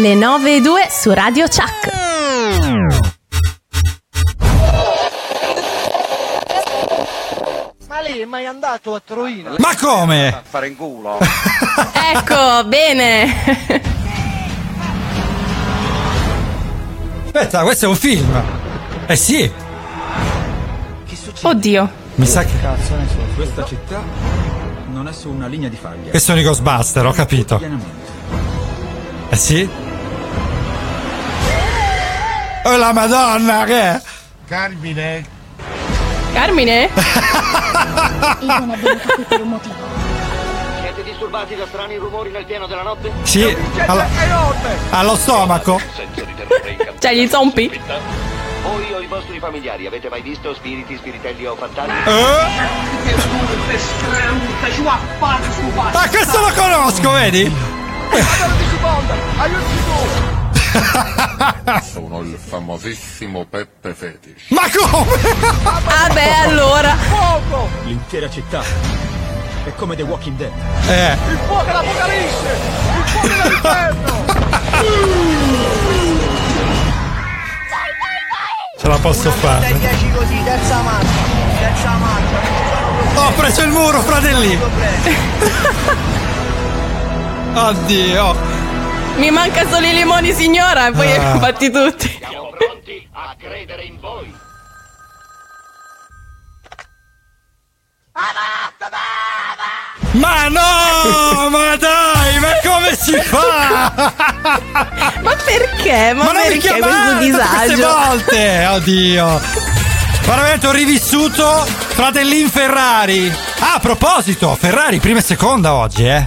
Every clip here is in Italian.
Le 9 e 2 su Radio Chuck. Ma lei è mai andato a Troino? Ma come? Fare in culo. Ecco, bene. Aspetta, questo è un film. Eh sì, Oddio. mi sa che. Cazzo ne so. Questa città non è su una linea di faglia. Che sono i Ghostbuster, ho capito. Eh sì? Oh la madonna, che è? Carmine? Carmine? Io non abbiamo capito per un motivo. Siete disturbati da strani rumori nel pieno della notte? Sì, allo, allo stomaco. Incantata. Cioè, gli zombie? Voi o i vostri familiari avete mai visto spiriti, spiritelli o fantasmi? Eh? Ma questo lo conosco, vedi? Sono il famosissimo Peppe Fetish. Ma come? Ah beh, allora. L'intera città è come The Walking Dead. Eh, Il fuoco dell'Apocalisse! Il fuoco dell'inferno! ce la posso fare. 10 così, terza marcia. Terza marcia. Ho preso il muro, fratelli. Oddio. Mi manca solo i limoni, signora, e poi Ah. fatti tutti. Siamo pronti a credere in voi. Ma no, ma dai, ma come si fa? Ma perché? Ma, Ma non mi perché questo chiamate queste volte! Oddio! Veramente ho rivissuto Fratellin Ferrari. Ah, a proposito, Ferrari prima e seconda oggi, eh.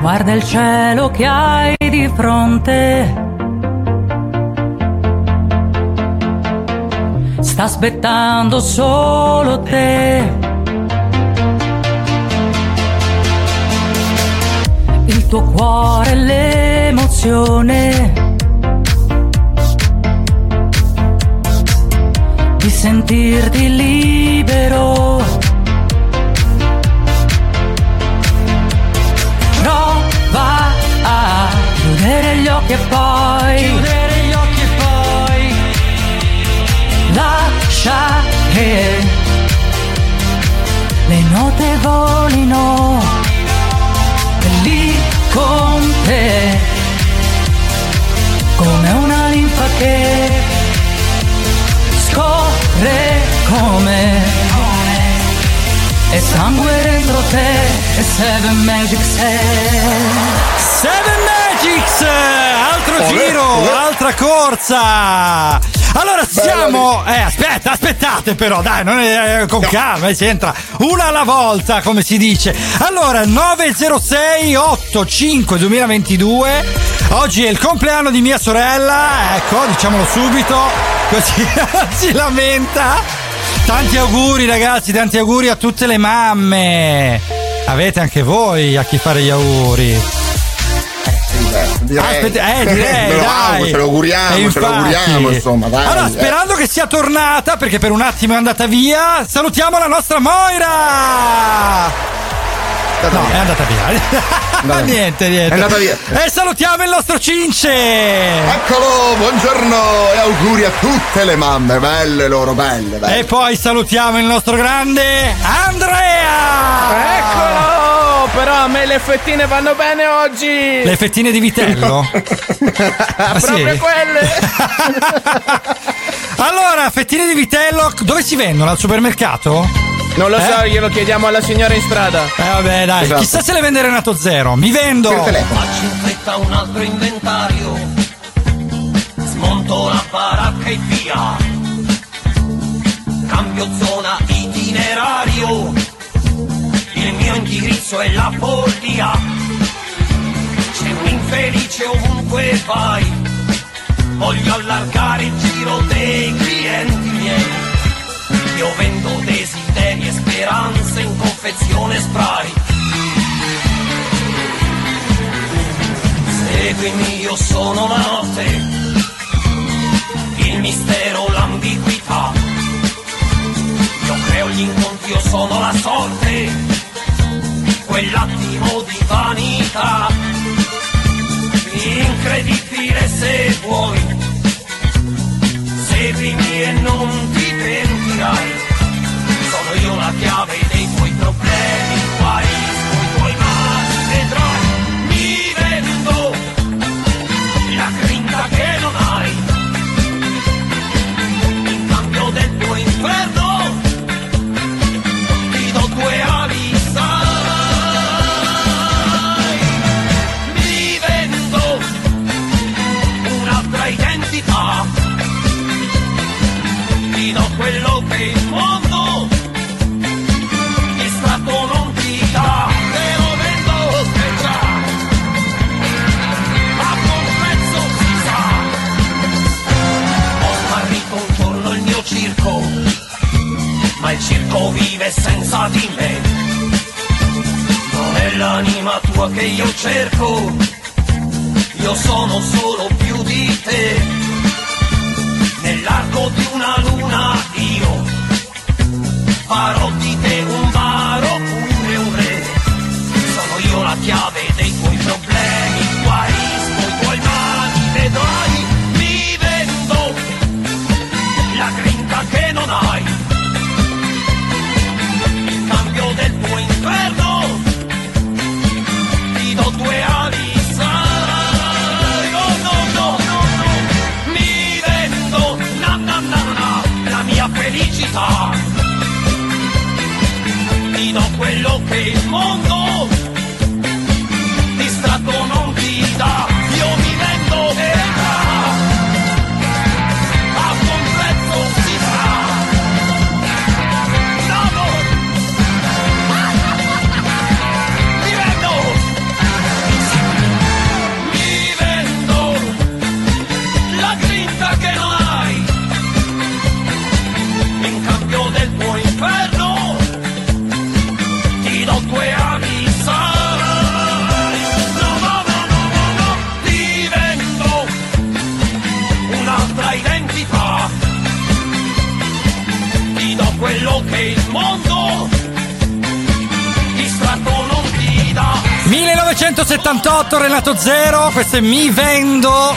Guarda il cielo che hai di fronte. Sta aspettando solo te. Il tuo cuore, l'emozione. Di sentirti libero. Prova a chiudere gli occhi e poi chiudere gli occhi e poi lascia che le note volino e lì con te come una linfa che scorre come e sangue dentro te e Seven Magic sei Seven Magics! Altro Olè, giro, olè. altra corsa! Allora siamo. Eh, aspetta, aspettate però, dai, non è, eh, con calma, eh, si entra una alla volta, come si dice. Allora, 906 85 2022. Oggi è il compleanno di mia sorella, ecco, diciamolo subito, così si lamenta. Tanti auguri ragazzi, tanti auguri a tutte le mamme. Avete anche voi a chi fare gli auguri. Direi. Aspetta, eh, direi, dai. ce lo auguriamo, E ce lo auguriamo, infatti. insomma, dai. Allora, eh. sperando che sia tornata, perché per un attimo è andata via, salutiamo la nostra Moira! No, è andata via. Via. niente, niente. È andata via. E salutiamo il nostro Cince! Eccolo, buongiorno e auguri a tutte le mamme, belle loro, belle, belle. E poi salutiamo il nostro grande Andrea! Eccolo! Però a me le fettine vanno bene oggi! Le fettine di vitello? Ah, sì? Proprio quelle! Allora, fettine di vitello, dove si vendono? Al supermercato? Non lo Eh? so, glielo chiediamo alla signora in strada. Eh vabbè, dai, Esatto. chissà se le vende Renato Zero. Mi vendo! Faccio in fretta un altro inventario. Smonto la baracca e via. Cambio zona itinerario. Mio indirizzo è la follia. C'è un felice ovunque vai. Voglio allargare il giro dei clienti miei. Io vendo desideri e speranze in confezione spray. Seguimi, io sono la notte, il mistero, l'ambiguità. Io creo gli incontri, io sono la sorte, quell'attimo di vanità. Incredibile se vuoi, seguimi e non ti pentirai. Sono io la chiave dei tuoi problemi, guarisco circo vive senza di me. Non è l'anima tua che io cerco, io sono solo più di te. Nell'arco di una luna io farò di te un felicità. Ti do quello che il mondo 1978 Renato Zero, questo è Mi Vendo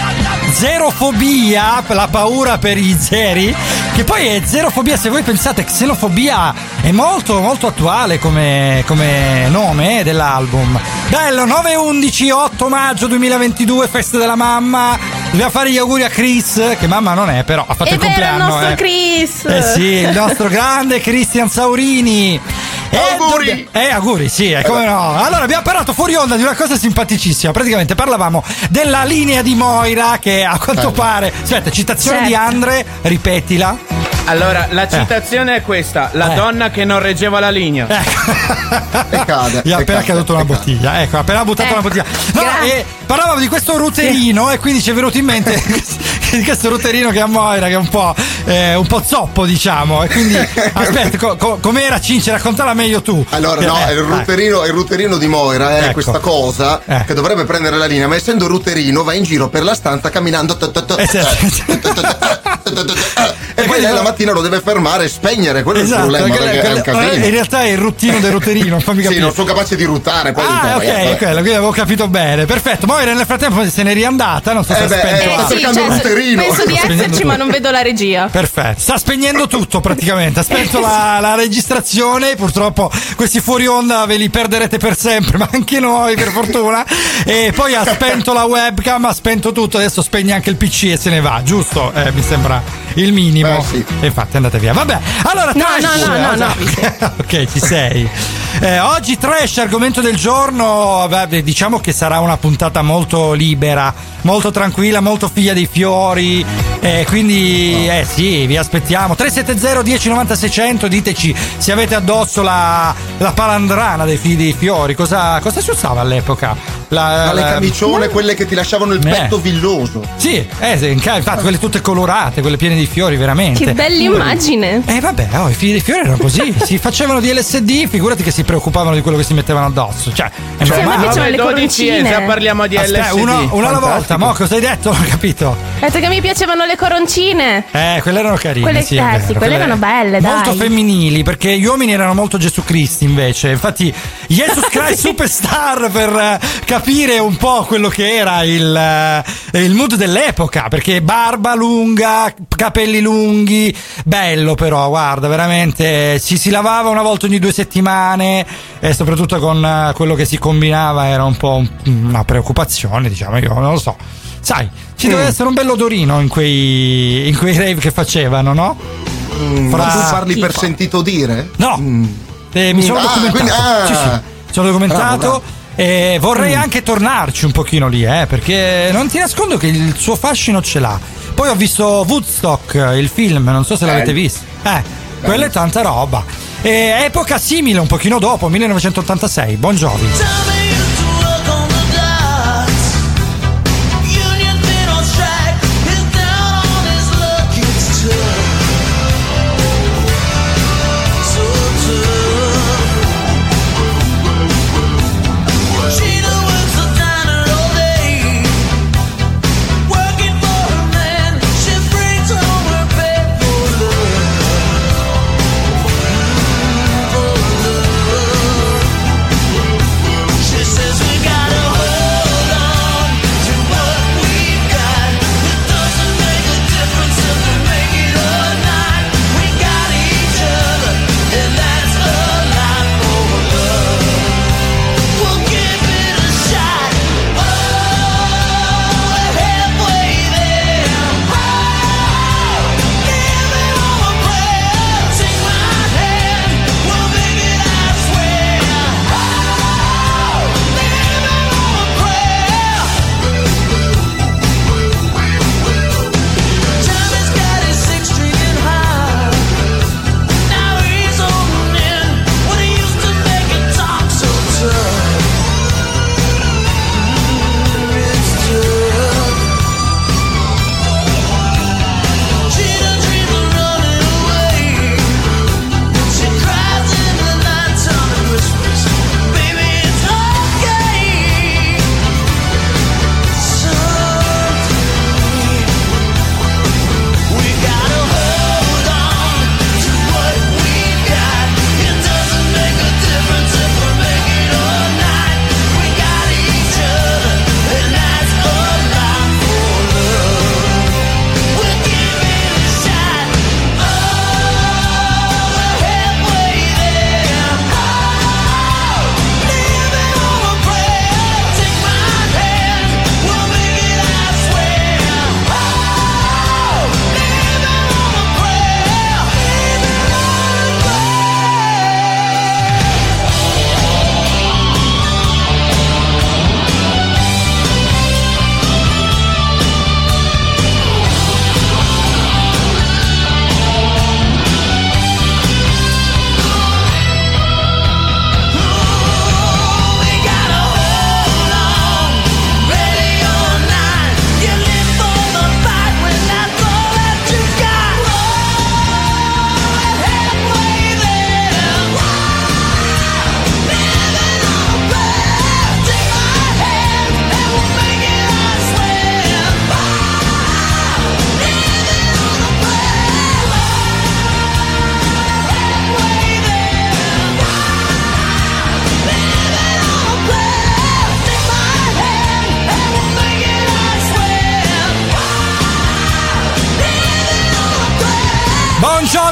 Zerofobia, la paura per i zeri, che poi è zerofobia, se voi pensate xenofobia è molto molto attuale come, come nome eh, dell'album. Bello, 9-11, 8 maggio 2022, festa della mamma, dobbiamo fare gli auguri a Chris, che mamma non è però, ha fatto È il vero, il compleanno. nostro eh. Chris. Eh sì, il nostro grande Cristian Saurini. E Auguri! Eh, auguri, sì, eh, come no. Allora, abbiamo parlato fuori onda di una cosa simpaticissima. Praticamente parlavamo della linea di Moira che a quanto pare. Aspetta, citazione di Certo. Andre, ripetila. Allora, la citazione è questa: la Eh. donna che non reggeva la linea. E cade. Gli ha e appena cade, caduto una bottiglia. Ecco, ha appena buttato Ecco, una bottiglia. No, e parlavamo di questo ruterino e quindi ci è venuto in mente di questo ruterino che ha Moira, che è un po', eh, un po' zoppo, diciamo. E quindi, aspetta, co- co- com'era Cinci? Raccontala meglio tu. Allora, Che- no, eh, il ruterino, il ruterino di Moira è Ecco. questa cosa Eh. che dovrebbe prendere la linea, ma essendo ruterino va in giro per la stanza camminando. Eh, sì. E poi lei la mattina lo deve fermare e spegnere, quello è il Esatto, problema, perché è un quello- casino. in realtà è il ruttino del ruterino, fammi Sì, capire. non sono capace di ruttare, poi Ah, ok, eh, è quello, quindi avevo capito bene. Perfetto. Moira nel frattempo se n'è riandata, non so se Eh beh, spento eh, sì, cioè, penso di esserci, ma non vedo la regia. Perfetto, sta spegnendo tutto praticamente. Ha spento la, la registrazione. Purtroppo questi fuori onda ve li perderete per sempre, ma anche noi, per fortuna. E poi ha spento la webcam, ha spento tutto. Adesso spegne anche il PC e se ne va, giusto? Eh, mi sembra il minimo. Beh, sì. E infatti andate via. Vabbè, allora No, no, no, no, no. ok, ci sei. Eh, oggi trash, argomento del giorno. Vabbè, diciamo che sarà una puntata molto libera, molto tranquilla, molto figlia dei fiori. Eh, quindi, eh sì, vi aspettiamo. 370 1090 600, diteci se avete addosso la, la palandrana dei figli dei fiori. Cosa, cosa si usava all'epoca? La, Ma le la- camicione, quelle che ti lasciavano il Eh. petto villoso. Sì, eh, sì, infatti quelle tutte colorate, quelle piene di fiori, veramente. Che bella immagine. Eh vabbè, oh, i figli di fiori erano così, si facevano di LSD, figurati che si preoccupavano di quello che si mettevano addosso. Cioè, è Sì, a me normale. piacevano le 12 coroncine. già parliamo di Aspetta, LSD. uno, uno alla volta, mo cosa hai detto? Non ho capito. Ho detto che mi piacevano le coroncine. Eh, quelle erano carine. Quelle- sì, eh, vero, sì, quelle erano belle, dai. Molto femminili, perché gli uomini erano molto Gesù Cristi invece. Infatti, Jesus Christ Superstar per eh, capire un po' quello che era il, eh, il mood dell'epoca. Perché barba lunga, capelli lunghi, bello però, guarda, veramente. Ci si lavava una volta ogni due settimane e soprattutto con eh, quello che si combinava era un po' un- una preoccupazione, diciamo, io non lo so. Sai, ci deve Mm. essere un bel odorino in quei, in quei rave che facevano, no? Ma tu parli per sentito dire? No, Eh, mi sono Ah, documentato. quindi- ah. Sì, sì, sono documentato. Bravo, bravo. E vorrei anche tornarci un pochino lì, eh, perché non ti nascondo che il suo fascino ce l'ha. Poi ho visto Woodstock, il film, non so se l'avete visto. Eh, quella è tanta roba. E epoca simile, un pochino dopo, 1986. Bon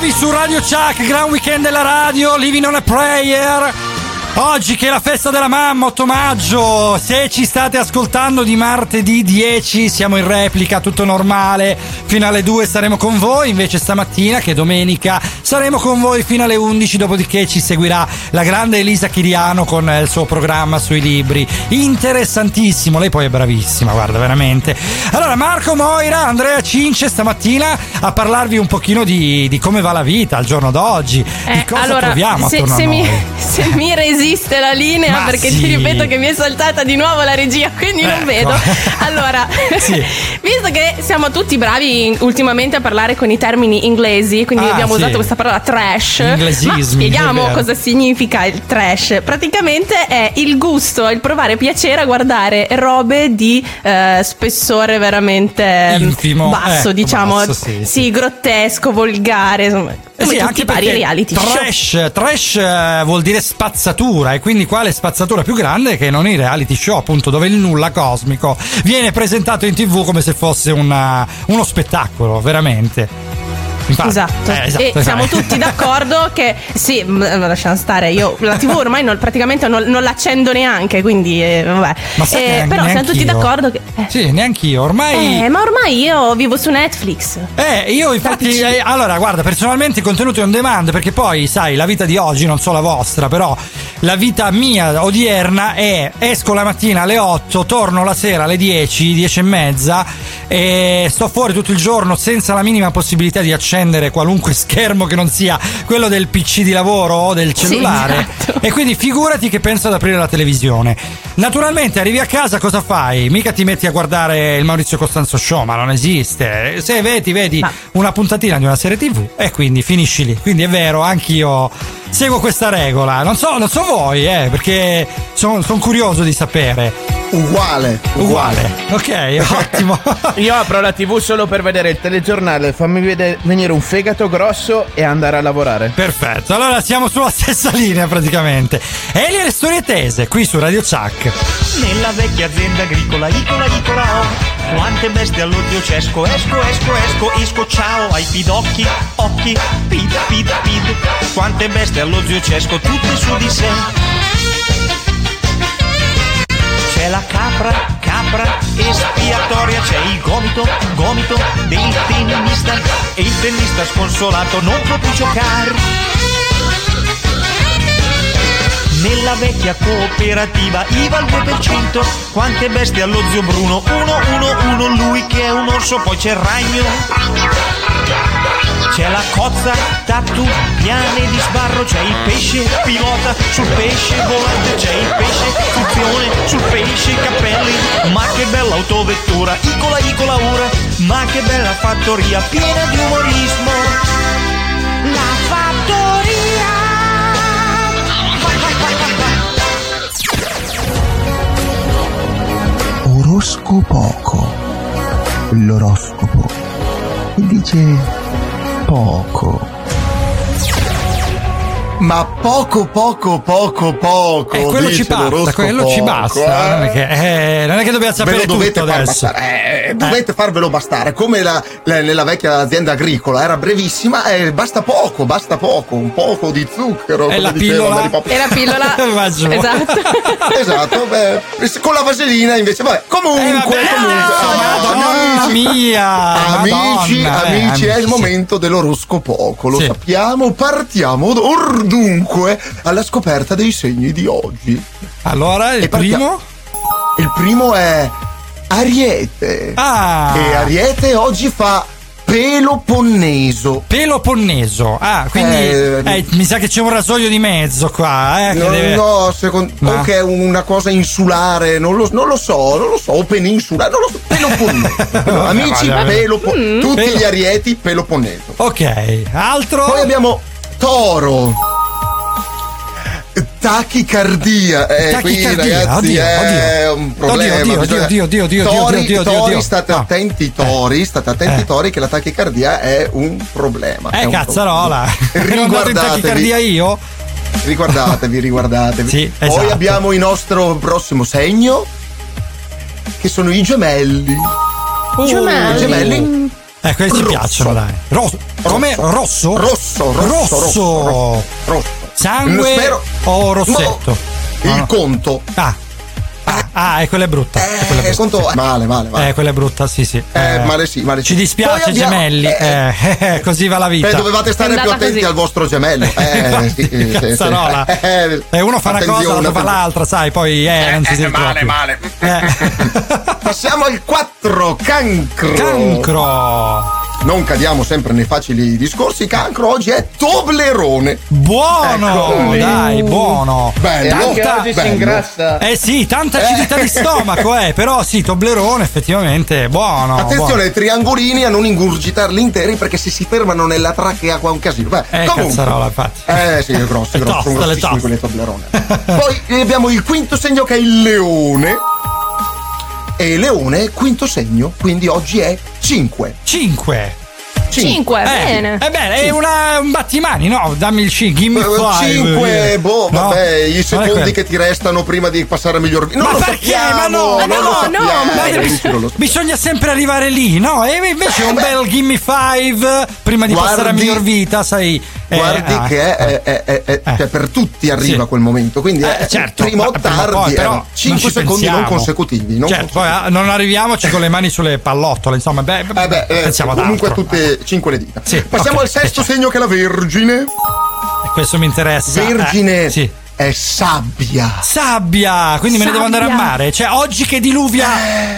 Bon Jovi su Radio Chuck, gran weekend della radio, Living on a Prayer. Oggi che è la festa della mamma, 8 maggio, se ci state ascoltando di martedì 10 siamo in replica, tutto normale, fino alle 2 saremo con voi, invece stamattina che è domenica saremo con voi fino alle 11, dopodiché ci seguirà la grande Elisa Chiriano con il suo programma sui libri, interessantissimo, lei poi è bravissima, guarda veramente. Allora Marco Moira, Andrea Cince stamattina a parlarvi un pochino di, di come va la vita al giorno d'oggi, di Eh, cosa allora, troviamo se, attorno se a mi, noi. se mi resiste esiste la linea Ma perché sì. ti ripeto che mi è saltata di nuovo la regia, quindi non Ecco. vedo. Allora, Sì. visto che siamo tutti bravi in- ultimamente a parlare con i termini inglesi, quindi Ah, abbiamo sì. usato questa parola trash, spieghiamo cosa significa il trash. Praticamente è il gusto, il provare piacere a guardare robe di eh, spessore veramente ehm, Infimo, basso, ecco, diciamo, basso, sì, grottesco, volgare, insomma, Eh come sì, anche i vari reality show. trash, trash eh, vuol dire spazzatura e quindi quale spazzatura più grande che non i reality show appunto dove il nulla cosmico viene presentato in tv come se fosse una- uno spettacolo veramente Infatti, Esatto. eh, esatto, e esatto. siamo tutti d'accordo che sì, lasciamo stare. Io la TV ormai non- praticamente non, non l'accendo neanche, quindi eh, vabbè. Ma sai Eh, però siamo tutti neanch'io. d'accordo che. eh. Sì, neanch'io. Ormai Eh, ma ormai io vivo su Netflix. Eh, io infatti, eh, allora guarda, personalmente contenuti on demand, perché poi sai, la vita di oggi, non so la vostra, però la vita mia odierna è esco la mattina alle 8, torno la sera alle 10, 10 e mezza e sto fuori tutto il giorno senza la minima possibilità di accendere qualunque schermo che non sia quello del PC di lavoro o del Sì, cellulare. esatto. E quindi figurati che penso ad aprire la televisione. Naturalmente arrivi a casa, cosa fai? Mica ti metti a guardare il Maurizio Costanzo Show, ma non esiste. Se vedi, vedi Ma- una puntatina di una serie TV e quindi finisci lì. Quindi è vero, anch'io seguo questa regola. Non so, non so voi, eh, perché sono curioso di sapere. Uguale. Uguale. Ok, ottimo. Io apro la TV solo per vedere il telegiornale, fammi vedere, venire un fegato grosso e andare a lavorare. Perfetto, allora siamo sulla stessa linea praticamente. Eli e le storie tese, qui su Radio Chuck. Nella vecchia azienda agricola, icola, icola, oh. Quante bestie all'odio cesco, esco, esco, esco, isco, ciao, ai pidocchi, occhi, pid, pid, pid. Quante bestie all'odio cesco, tutte su di sé. C'è la capra, capra espiatoria, c'è il gomito, gomito del tennista e il tennista sconsolato non può più giocare. Nella vecchia cooperativa IVA al 2%, quante bestie allo zio Bruno, uno, uno, uno, lui che è un orso, poi c'è il ragno. C'è la cozza, tatu, piane di sbarro, c'è il pesce pilota, sul pesce volante c'è il pesce funzione, sul pesce cappelli, ma che bella autovettura, icola icola ora, ma che bella fattoria piena di umorismo. Oroscopoco. L'oroscopo mi dice Ma poco, poco, poco, poco. Eh, quello ci basta, quello ci poco, basta. eh. Non, è che, eh, non è che dobbiamo sapere lo dovete tutto far adesso. bastare, eh, dovete farvelo bastare. Come la- la- nella vecchia azienda agricola era brevissima, eh, basta poco, basta poco, un poco di zucchero. E la pillola? E la pillola. Esatto. Esatto, beh, con la vaselina invece, vabbè, comunque, Eh, vabbè, comunque, Madonna mia, Amici, Madonna, eh, amici, è il momento dell'oroscopoco, lo Sì. sappiamo, partiamo or dunque alla scoperta dei segni di oggi. Allora, il primo? Il primo è Ariete. Ah, E Ariete oggi fa Peloponneso. Peloponneso. Ah, quindi Eh, eh, mi sa che c'è un rasoio di mezzo qua. Eh, No, deve- no, secondo No. o che è una cosa insulare, non lo, non lo so, non lo so, o peninsulare, non lo so, Peloponneso. Amici, vabbè. Pelopo- Mm. tutti Pelo- gli arieti Peloponneso. Ok, altro? Poi abbiamo Toro. Tachicardia, eh, qui Tachicardia, ragazzi oddio, è oddio. un problema. Oddio, oddio, bisogna- oddio, oddio, oddio, tori, oddio, oddio, oddio, tori, oddio. state Ah. attenti, tori, state attenti, Eh. tori, che la tachicardia è un problema. è Eh, un cazzarola. problema. Andato in tachicardia io? riguardatevi, riguardatevi. Sì, Poi esatto. abbiamo il nostro prossimo segno, che sono i gemelli. Uh, I gemelli Eh, quelli ci Rosso. piacciono, dai. Rosso. Come? Rosso? Rosso, rosso, rosso, rosso, rosso. Sangue Spero- o rossetto? Il No, no. conto. Ah. Ah, ah, e quella è brutta. è quella è Eh, brutta. conto male, male, male. Eh, quella è brutta, sì, sì. Eh, male sì, male sì. Ci dispiace, abbiamo- gemelli. eh, Eh, eh, così va la vita. Beh, dovevate stare più attenti così. al vostro gemello. Eh, sì, sì, sì. Cazzarola. Eh, E uno fa una cosa, attenzione, l'altro fa l'altra, sai, poi eh, non si ritrova più. male. Eh. Passiamo al 4, cancro. Cancro. Non cadiamo sempre nei facili discorsi, cancro oggi è Toblerone. Buono, Ecco. dai, buono. Bello. Anche oggi si bello. ingrassa. Eh sì, tanta acidità di stomaco, eh, però sì, Toblerone effettivamente è buono. Attenzione ai triangolini a non ingurgitarli interi perché se si fermano nella trachea qua è un casino. Beh, buono. Eh, comunque. cazzarola, infatti. Eh sì, è grosso, è grosso, sono toste, le grossissimi quelli Toblerone. Poi eh, abbiamo il quinto segno che è il leone. E leone è quinto segno, quindi oggi è 5. 5. Cinque, bene. Eh beh, è una, un battimani, no? Dammi il 5, gimme 5, boh, No, vabbè, i secondi che ti restano prima di passare a miglior vita. Ma perché? sappiamo, Ma no, ma lo no, sappiamo, no, sappiamo. Bisogna sempre arrivare lì, no? E invece un bel gimme 5 prima di passare a Guardi- miglior vita, sai. Eh, Guardi ah. che è, è- è- è- cioè, per tutti arriva Sì. quel momento, quindi Eh, è certo, prima o tardi, poi, però erano non 5 ci secondi non pensiamo. consecutivi. Non certo, poi ah, non arriviamoci con le mani sulle pallottole, insomma, beh, Eh beh, eh, pensiamo ad comunque altro. tutte 5 le dita. Sì, Passiamo ok, al sesto eh, segno che è la Vergine. Eh, Questo mi interessa. Vergine Eh, sì. È sabbia. Sabbia, quindi me ne devo andare a Sabbia. mare. Cioè, oggi che diluvia,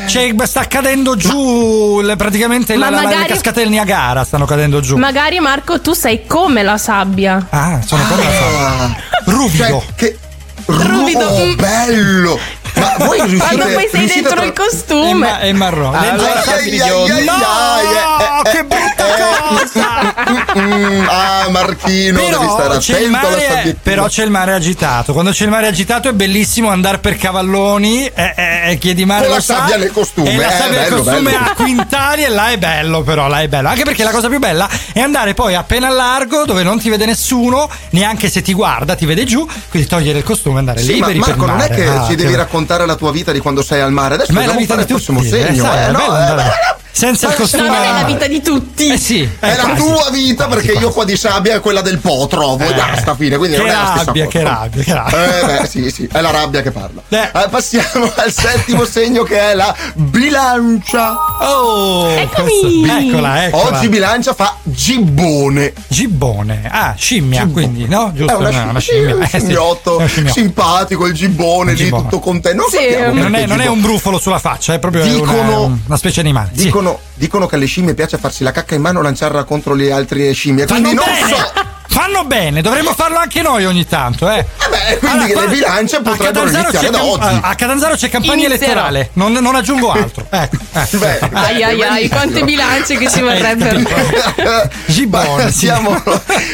cioè, sta cadendo giù le- praticamente Ma la- la- le magari- cascate del Niagara stanno cadendo giù. Magari Marco tu sei come la sabbia. Ah, sono come la sabbia. Ah, Ruvido. cioè, che Ruvido. Oh, bello! Ma voi riuscite Quando poi sei dentro a il tra- È, costume. ma- è marrone. Allora ai, no, ai, eh, eh, che brutta cosa! Mm, ah, Marchino, devi stare Però c'è, il attento alla mare, sabbiettina. però c'è il mare agitato. Quando c'è il mare agitato è bellissimo andare per cavalloni. E, e, e chi è di mare Con la sa, sabbia nel costume, E la eh, sabbia nel bello, costume bello. a quintali e là è bello, però là è bello. Anche perché la cosa più bella è andare poi appena al largo dove non ti vede nessuno, neanche se ti guarda, ti vede giù. Quindi togliere il costume e andare Sì, ma liberi Marco, per il non è che Ah, ci devi bello. Raccontare la tua vita di quando sei al mare. Adesso Ma è la vita di il prossimo tutti, eh, segno. sai, eh, è no, bello eh, beh, Senza il costume. non è la vita di tutti. Eh sì, È la quasi. tua vita perché io qua di sabbia è quella del po, trovo, e Eh, basta, fine. Quindi che non è la stessa rabbia, cosa. che rabbia, che rabbia. Eh beh, sì, sì, è la rabbia che parla. Eh. Eh, passiamo al settimo segno che è la bilancia. Oh, Eccomi. questo- eccola, eccola. Oggi bilancia fa gibbone. Gibbone. Ah, scimmia, Gibbone. quindi, no? Giusto, È una, no, una scimmia, scimmia. un Eh, sì. scimmiotto un scimmiotto. simpatico, il gibbone Un lì gibbone. tutto contento. Non Sì, Non è, il non è un brufolo sulla faccia, è proprio Dicono- una, una specie animale. Sì. Dicono, dicono che alle scimmie piace farsi la cacca in mano e lanciarla contro le altre scimmie. Fanno Quindi non bene! so. Fanno bene, dovremmo farlo anche noi ogni tanto, eh. Vabbè, quindi Allora, le bilance a potrebbero iniziare c'è da cam- oggi. A Catanzaro c'è campagna Inizierò. elettorale, non, non aggiungo altro. Ecco, eh. Beh, Ai ai ai, benissimo. quante bilance che ci vorrebbero. Gibbone, sì. Passiamo,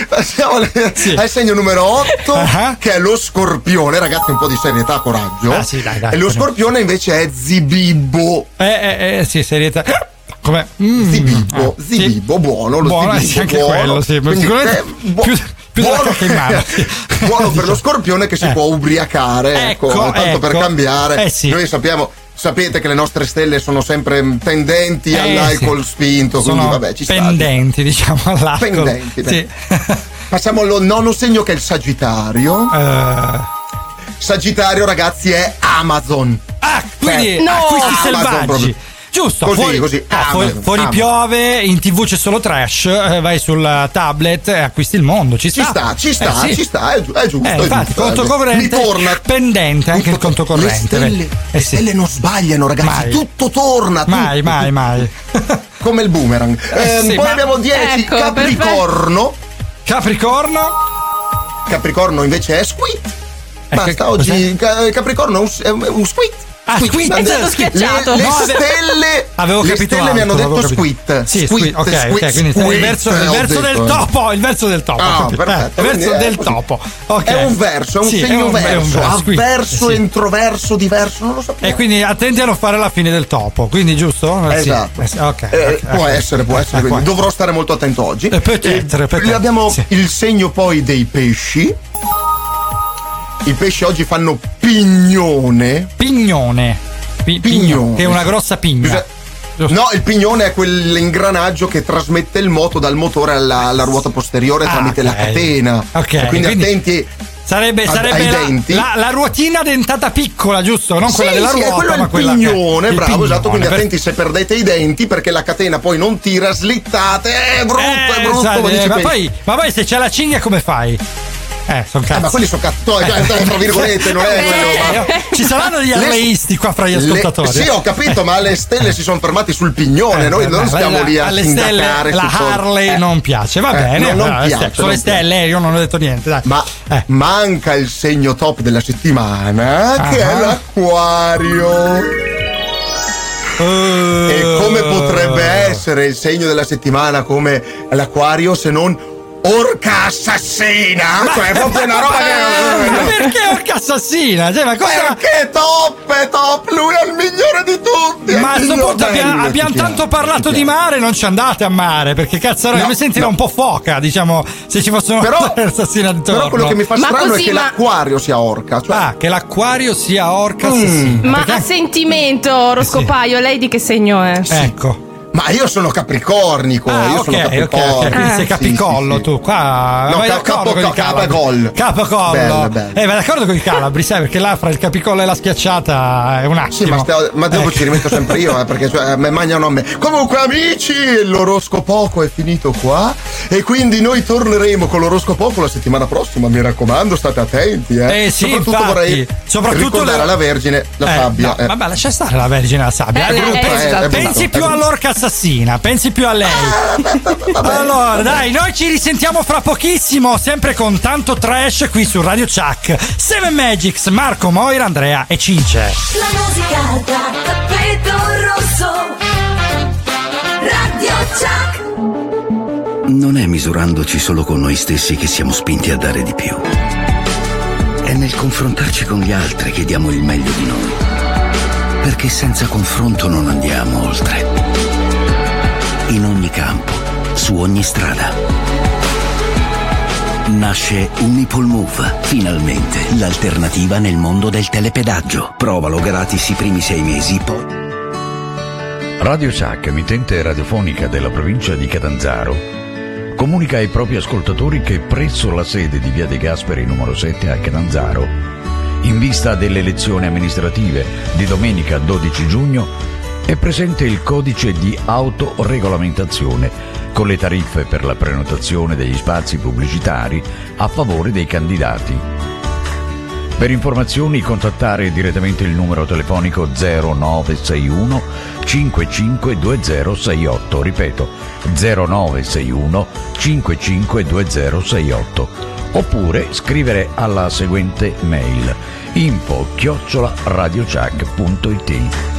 passiamo alle- Sì. al segno numero 8 Ah. che è lo scorpione. Ragazzi, un po' di serietà, coraggio. Ah, sì, dai, dai. e lo scorpione invece è zibibbo. Eh, eh, eh, sì, serietà. Come? Mm. Zibibbo, Ah, sì. zibibbo, buono. Lo Buono, zibibbo, sì, anche buono. quello, sì. Quindi, Sicuramente eh, bu- più, più buono- cacca in mano. sì. buono per lo scorpione che si Eh. può ubriacare. Ecco, Ecco, tanto per ecco. cambiare. Eh, sì. Noi sappiamo. Sapete che le nostre stelle sono sempre mm, tendenti Eh, all'alcol sì. spinto, Sono quindi vabbè, ci sta. pendenti, diciamo, all'alcol. Pendenti, Sì. Passiamo al nono segno che è il Sagittario. Eh, Sagittario, ragazzi, è Amazon. Ah, quindi Eh, No! acquisti Amazon selvaggi. proprio. Giusto, Così, fuori, così, ah, fuori, Amazon, fuori Amazon. piove, in tv c'è solo trash, eh, vai sul tablet e acquisti il mondo, ci Ci sta. sta, ci sta, Eh, sì. ci sta, è, giu- è giusto. Eh, è infatti, giusto, conto eh. corrente, Mi torna. pendente anche il conto corrente. Le stelle? Eh, le sì. stelle non sbagliano, ragazzi. Mai. Tutto torna. Mai, tutto, mai, mai. Come il boomerang. Eh, Ehm, sì, poi ma- abbiamo 10 Ecco, Capricorno. Capricorno? Capricorno invece è Squid. Eh, Basta, oggi Ca- Capricorno è un, è un squid. Ah, squid. È stato schiacciato. Le, le No, stelle, Avevo le capito stelle mi hanno detto squid. Sì, squid, ok, squid, ok, quindi squid, il verso, il verso del eh. topo, il verso del topo. Ah, perfetto, Eh, il verso è del così. topo. Ok. È un verso, è un Sì, segno un- è un verso. squid. Avverso, sì. introverso, diverso, non lo so. E quindi attenti a non fare la fine del topo, quindi giusto? Esatto. Eh, sì, Eh, può essere, può essere. Quindi dovrò stare molto attento oggi. Abbiamo il segno poi dei pesci. I pesci oggi fanno pignone. Pignone. Pi- Pignone. pigno, che è una grossa pigna. Bisogna- No, il pignone è quell'ingranaggio che trasmette il moto dal motore alla, alla ruota posteriore Ah, tramite la ok. catena. Ok, quindi, quindi attenti. Sarebbe, Ad- sarebbe la, la- la ruotina dentata piccola, giusto? Non quella sì, della sì, ruota, quello è ma il quella pignone, che- il bravo, esatto. pignone, Quindi per- attenti se perdete i denti perché la catena poi non tira, slittate. È brutto, Eh, è brutto. sai, ma eh, ma, poi, ma poi se c'è la cinghia come fai? Eh, sono cazzi. Eh, ma quelli sono cattoni, cioè, tra virgolette, non è quello. Eh, Ci saranno Le- arleisti qua fra gli Le- ascoltatori. sì, ho capito, ma le stelle si sono fermati sul pignone. Eh, Noi non stiamo lì a alle stelle la Harley Eh. non piace va Eh, bene no, non piace, sono non le stelle io non ho detto niente dai Ma manca il segno top della settimana, che Ah. è l'acquario. Eh. E come potrebbe essere il segno della settimana come l'acquario se non orca assassina? Cioè, è proprio una roba ma che. perché orca assassina cioè, ma cosa Perché top, è top, lui è il migliore di tutti. ma a è il sto miglior punto abbiamo, abbiamo tanto parlato di mare non ci andate a mare perché cazzo No, mi sentirà no. un po' foca diciamo se ci fosse una Però- assassina intorno Però quello che mi fa Ma strano così, è che ma- l'acquario sia orca. Cioè, ah che l'acquario sia orca Mm. assassina Ma Perché- a sentimento, oroscopaio, lei di che segno è? ecco Ma io sono capricornico. Ah, io ok, sono ok, capricorno. ok, quindi sei capicollo sì, sì. tu. Qua No, vai ca- d'accordo capo- con i capo- calabri. Bello, bello. Eh, vai d'accordo con i calabri, sai, perché là fra il capicollo e la schiacciata è un attimo. Sì, ma, stia- ma dopo Ecco. ci rimetto sempre io, eh, perché cioè, me mangiano a me. Comunque, amici, l'oroscopoco è finito qua. E quindi noi torneremo con l'oroscopoco la settimana prossima. Mi raccomando, state attenti. Eh, Eh, sì, soprattutto infatti. vorrei Soprattutto ricordare le- alla Vergine la Eh, sabbia. no, eh. Vabbè, lascia stare la Vergine e la sabbia. Eh, è brutta, eh, eh. esatto. Pensi è più all'orca assassina, pensi più a lei. allora, dai, noi ci risentiamo fra pochissimo, sempre con tanto trash qui su Radio Chuck. Seven Magics, Marco, Moira, Andrea e Cince. La musica da tappeto rosso. Radio Chuck. Non è misurandoci solo con noi stessi che siamo spinti a dare di più. È nel confrontarci con gli altri che diamo il meglio di noi. Perché senza confronto non andiamo oltre. In ogni campo, su ogni strada. Nasce Unipolmove, finalmente l'alternativa nel mondo del telepedaggio. Provalo gratis i primi sei mesi, poi... Radio Shack, emittente radiofonica della provincia di Catanzaro, comunica ai propri ascoltatori che presso la sede di Via De Gasperi numero 7 a Catanzaro, in vista delle elezioni amministrative di domenica 12 giugno, è presente il codice di autoregolamentazione con le tariffe per la prenotazione degli spazi pubblicitari a favore dei candidati. Per informazioni contattare direttamente il numero telefonico 0961 552068, ripeto 0961 552068, oppure scrivere alla seguente mail info chiocciola radiochuck.it.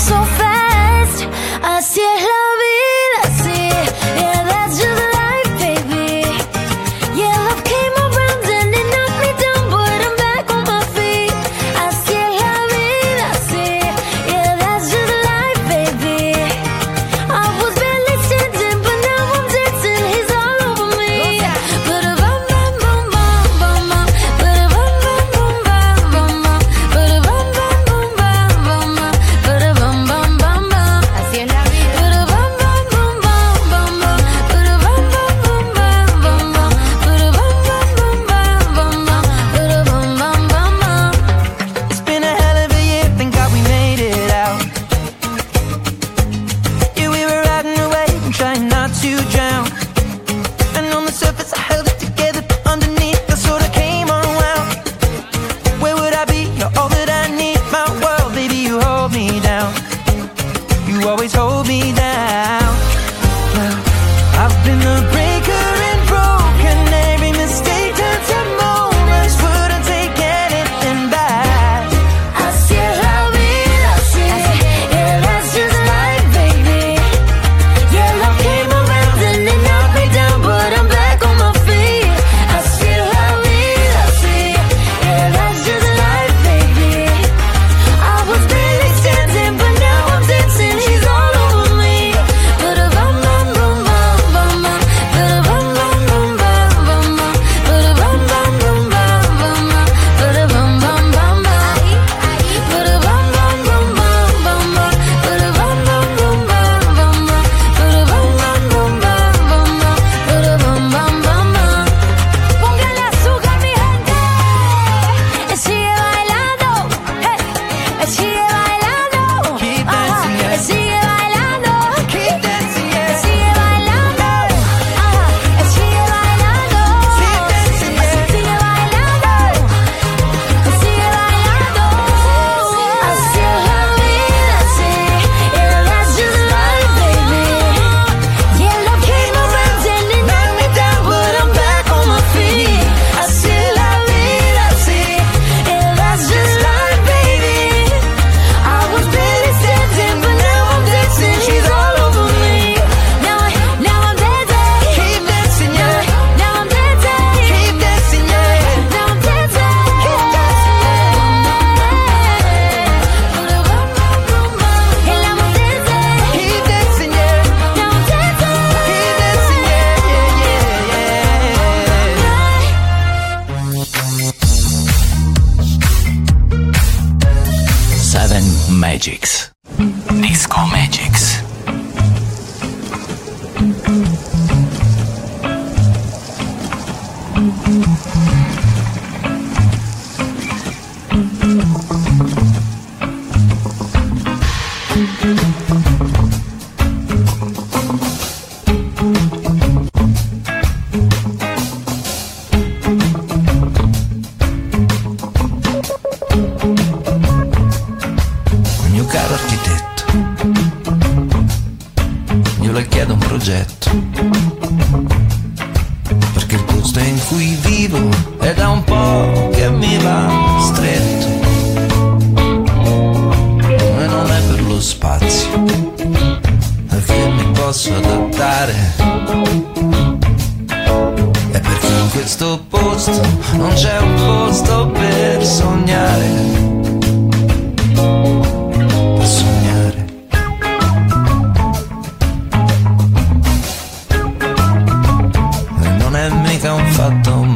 so fast. Es la vida,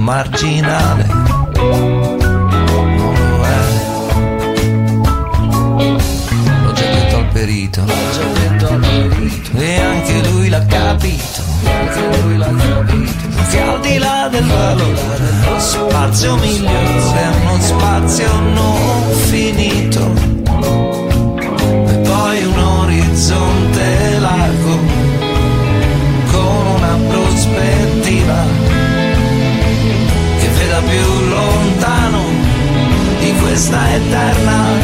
marginale. Non lo è. L'ho già detto al perito. L'ho già detto al perito. E anche lui l'ha capito. Anche lui l'ha capito. Che al di là del valore dello spazio migliore è uno spazio non finito. E poi un orizzonte di questa eterna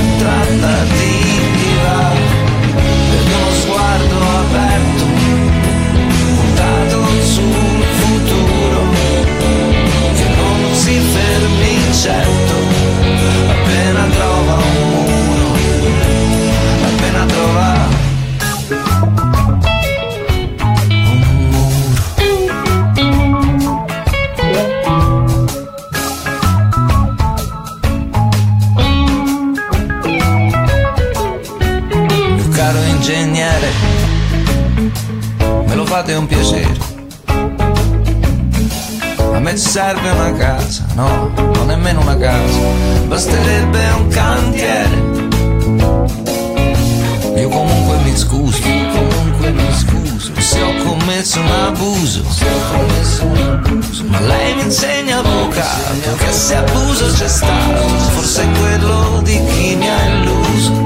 no, non nemmeno una casa, basterebbe un cantiere. Io comunque mi scuso, comunque mi scuso, se ho commesso un abuso, se ho commesso un abuso. Ma lei mi insegna avvocato che se abuso c'è stato, forse è quello di chi mi ha illuso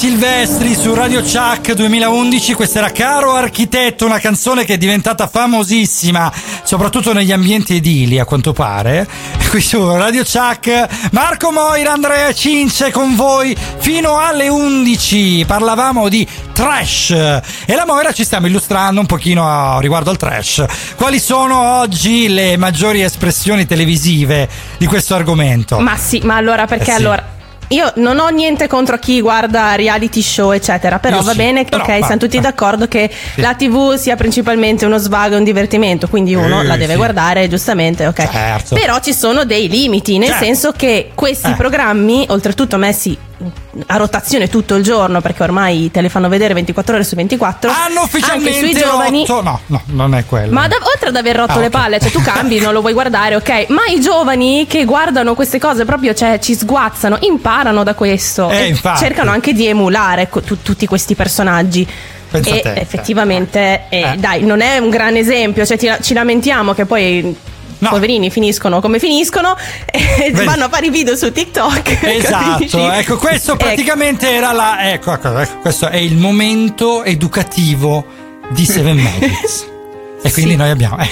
Silvestri su Radio Chuck 2011, questa era Caro Architetto, una canzone che è diventata famosissima, soprattutto negli ambienti edili a quanto pare. Qui su Radio Chuck, Marco Moira, Andrea Cince con voi fino alle 11. Parlavamo di trash e la Moira ci stiamo illustrando un pochino a- riguardo al trash. Quali sono oggi le maggiori espressioni televisive di questo argomento? Ma sì, ma allora perché Eh sì. allora io non ho niente contro chi guarda reality show, eccetera. Però Io va sì, bene, però, ok, va- siamo tutti d'accordo che la TV sia principalmente uno svago e un divertimento, quindi uno Eh, la deve sì. guardare, giustamente, ok. Certo. Però ci sono dei limiti, nel Certo. senso che questi Eh. programmi, oltretutto messi a rotazione tutto il giorno, perché ormai te le fanno vedere 24 ore su 24, Hanno anche ufficialmente sui giovani. rotto- No, no, non è quello. Ma da- oltre ad aver rotto Ah, le ok. palle, cioè tu cambi, non lo vuoi guardare, ok? Ma i giovani che guardano queste cose proprio, cioè, ci sguazzano, imparano da questo Eh, e infatti. cercano anche di emulare tu- tutti questi personaggi. Pensa e te. effettivamente, eh, Eh. dai, non è un gran esempio, cioè ti- ci lamentiamo che poi. Poverini finiscono come finiscono e Vedi. vanno a fare i video su TikTok. Esatto, capisci? ecco, questo Ecco. praticamente era la. Ecco, ecco, ecco, questo è il momento educativo di Seven Magics. E quindi noi abbiamo. eh,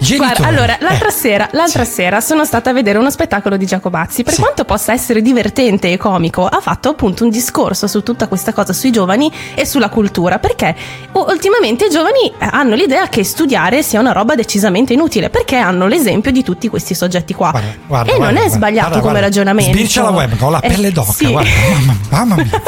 genitori, Guarda, allora, l'altra, eh, sera, l'altra sera sono stata a vedere uno spettacolo di Giacobazzi. Per quanto possa essere divertente e comico, ha fatto appunto un discorso su tutta questa cosa, sui giovani e sulla cultura. Perché ultimamente i giovani eh, hanno l'idea che studiare sia una roba decisamente inutile, perché hanno l'esempio di tutti questi soggetti qua. guarda, e non guarda, è sbagliato guarda, come guarda. ragionamento. Sbircia la web, ho la Eh, pelle d'oca, sì. guarda, mamma, mamma mia.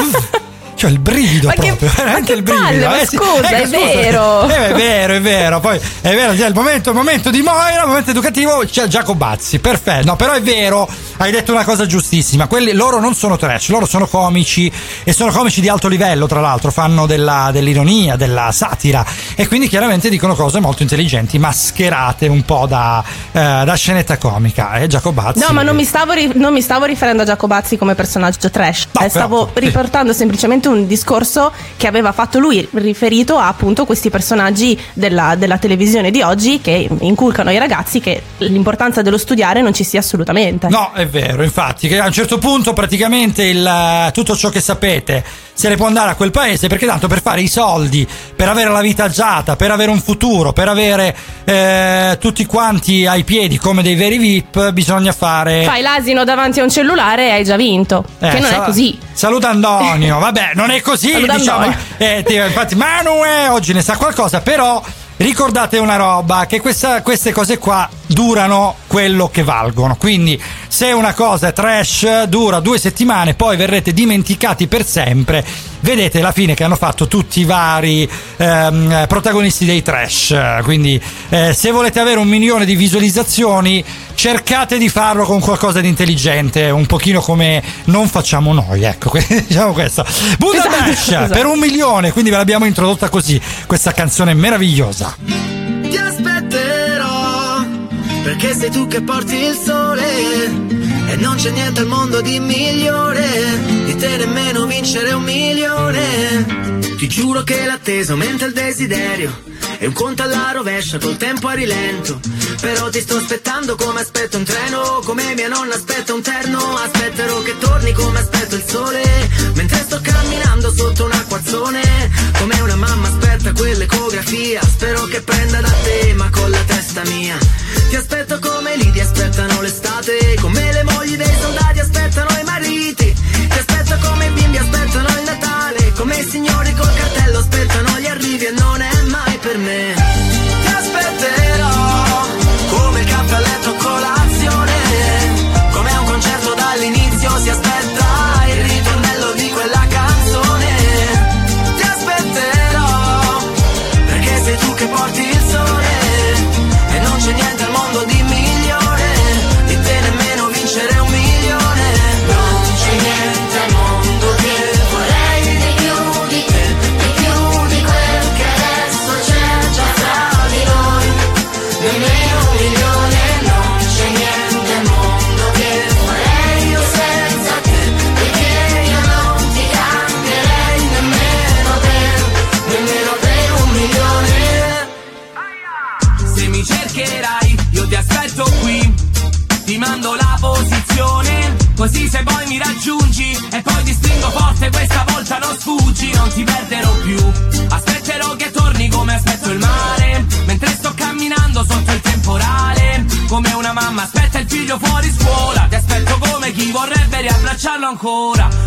Cioè il brivido Ma che- proprio, veramente che il brivido. palle, ma eh, sì. scusa, è vero. Eh, è vero, è vero. Poi è vero, c'è il momento, il momento di Moira, il momento educativo, c'è Giacobazzi. Perfetto. No, però è vero, hai detto una cosa giustissima. Quelli, loro non sono trash, loro sono comici e sono comici di alto livello, tra l'altro, fanno della- dell'ironia, della satira e quindi chiaramente dicono cose molto intelligenti, mascherate un po' da, eh, da scenetta comica. E Giacobazzi. No, ma non mi, stavo non mi stavo riferendo a Giacobazzi come personaggio trash. Eh, stavo però, sì. riportando semplicemente un discorso che aveva fatto lui riferito a appunto questi personaggi della, della televisione di oggi che inculcano ai ragazzi che l'importanza dello studiare non ci sia assolutamente. No, è vero, infatti, che a un certo punto praticamente il, tutto ciò che sapete se ne può andare a quel paese perché tanto per fare i soldi, per avere la vita agiata, per avere un futuro, per avere eh, tutti quanti ai piedi come dei veri VIP, bisogna fare... Fai l'asino davanti a un cellulare e hai già vinto. Eh, che non sal- è così. Saluta Antonio, vabbè, non è così, diciamo. Eh, ti- infatti, Manu eh, oggi ne sa qualcosa, però ricordate una roba, che questa- queste cose qua durano quello che valgono. Quindi, se una cosa è trash, dura due settimane, poi verrete dimenticati per sempre. Vedete la fine che hanno fatto tutti i vari ehm, protagonisti dei trash. Quindi, eh, se volete avere un milione di visualizzazioni, cercate di farlo con qualcosa di intelligente, un pochino come non facciamo noi. Ecco, diciamo questo. Buddha Esatto, Bash esatto. per un milione, quindi ve l'abbiamo introdotta così, questa canzone meravigliosa. Ti aspetterò perché sei tu che porti il sole e non c'è niente al mondo di migliore di te nemmeno vincere un milione. Ti giuro che l'attesa aumenta il desiderio e un conto alla rovescia col tempo a rilento. Però ti sto aspettando come aspetto un treno, come mia nonna aspetta un terno. Aspetterò che torni come aspetto il sole, mentre sto camminando sotto un acquazzone. Come una mamma aspetta quell'ecografia. Spero che prenda da te, ma con la testa mia. Ti aspetto come lì ti aspettano l'estate, come le mogli dei soldati aspettano i mariti. Ti aspetto come i bimbi aspettano il Natale, come i signori col cartello aspettano gli arrivi e non è mai per me. Ancora.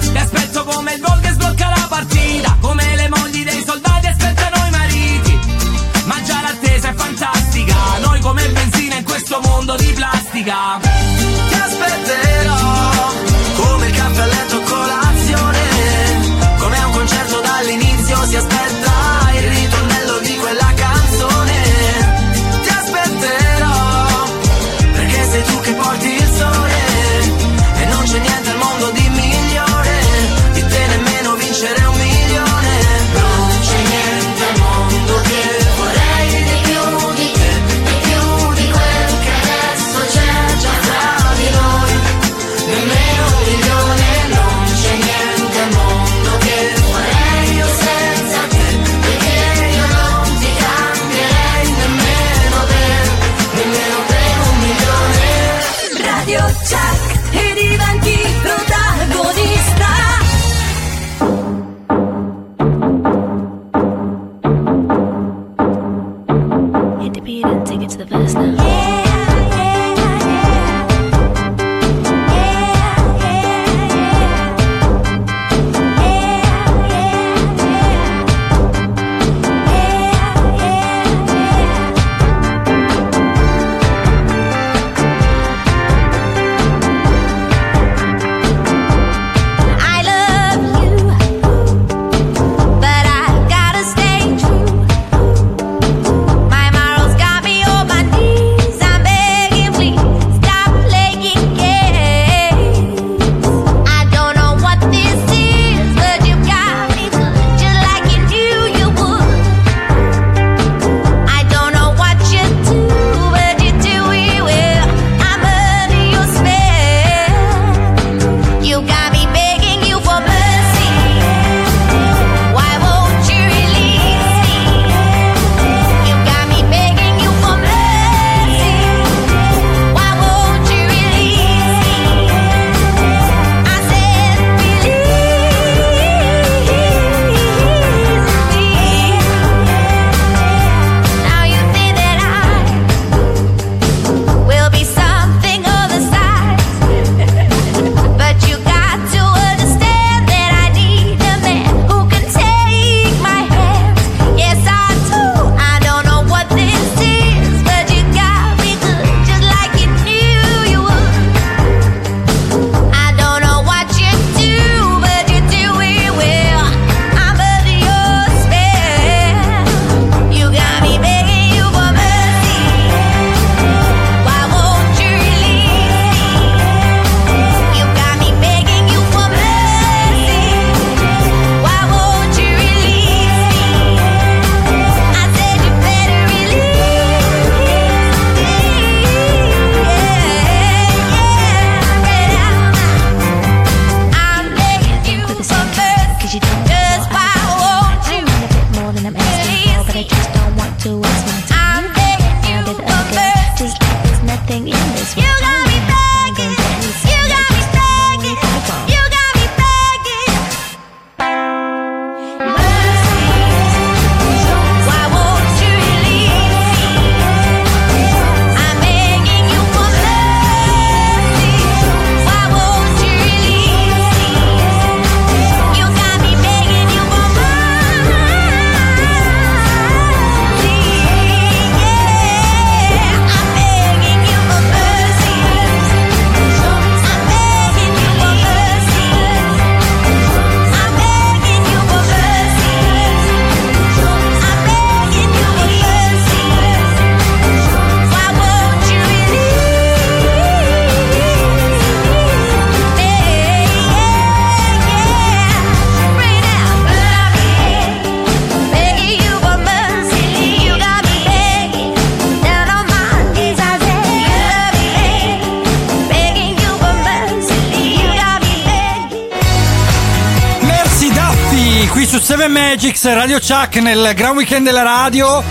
7 Magics, Radio Chuck nel Gran Weekend della radio.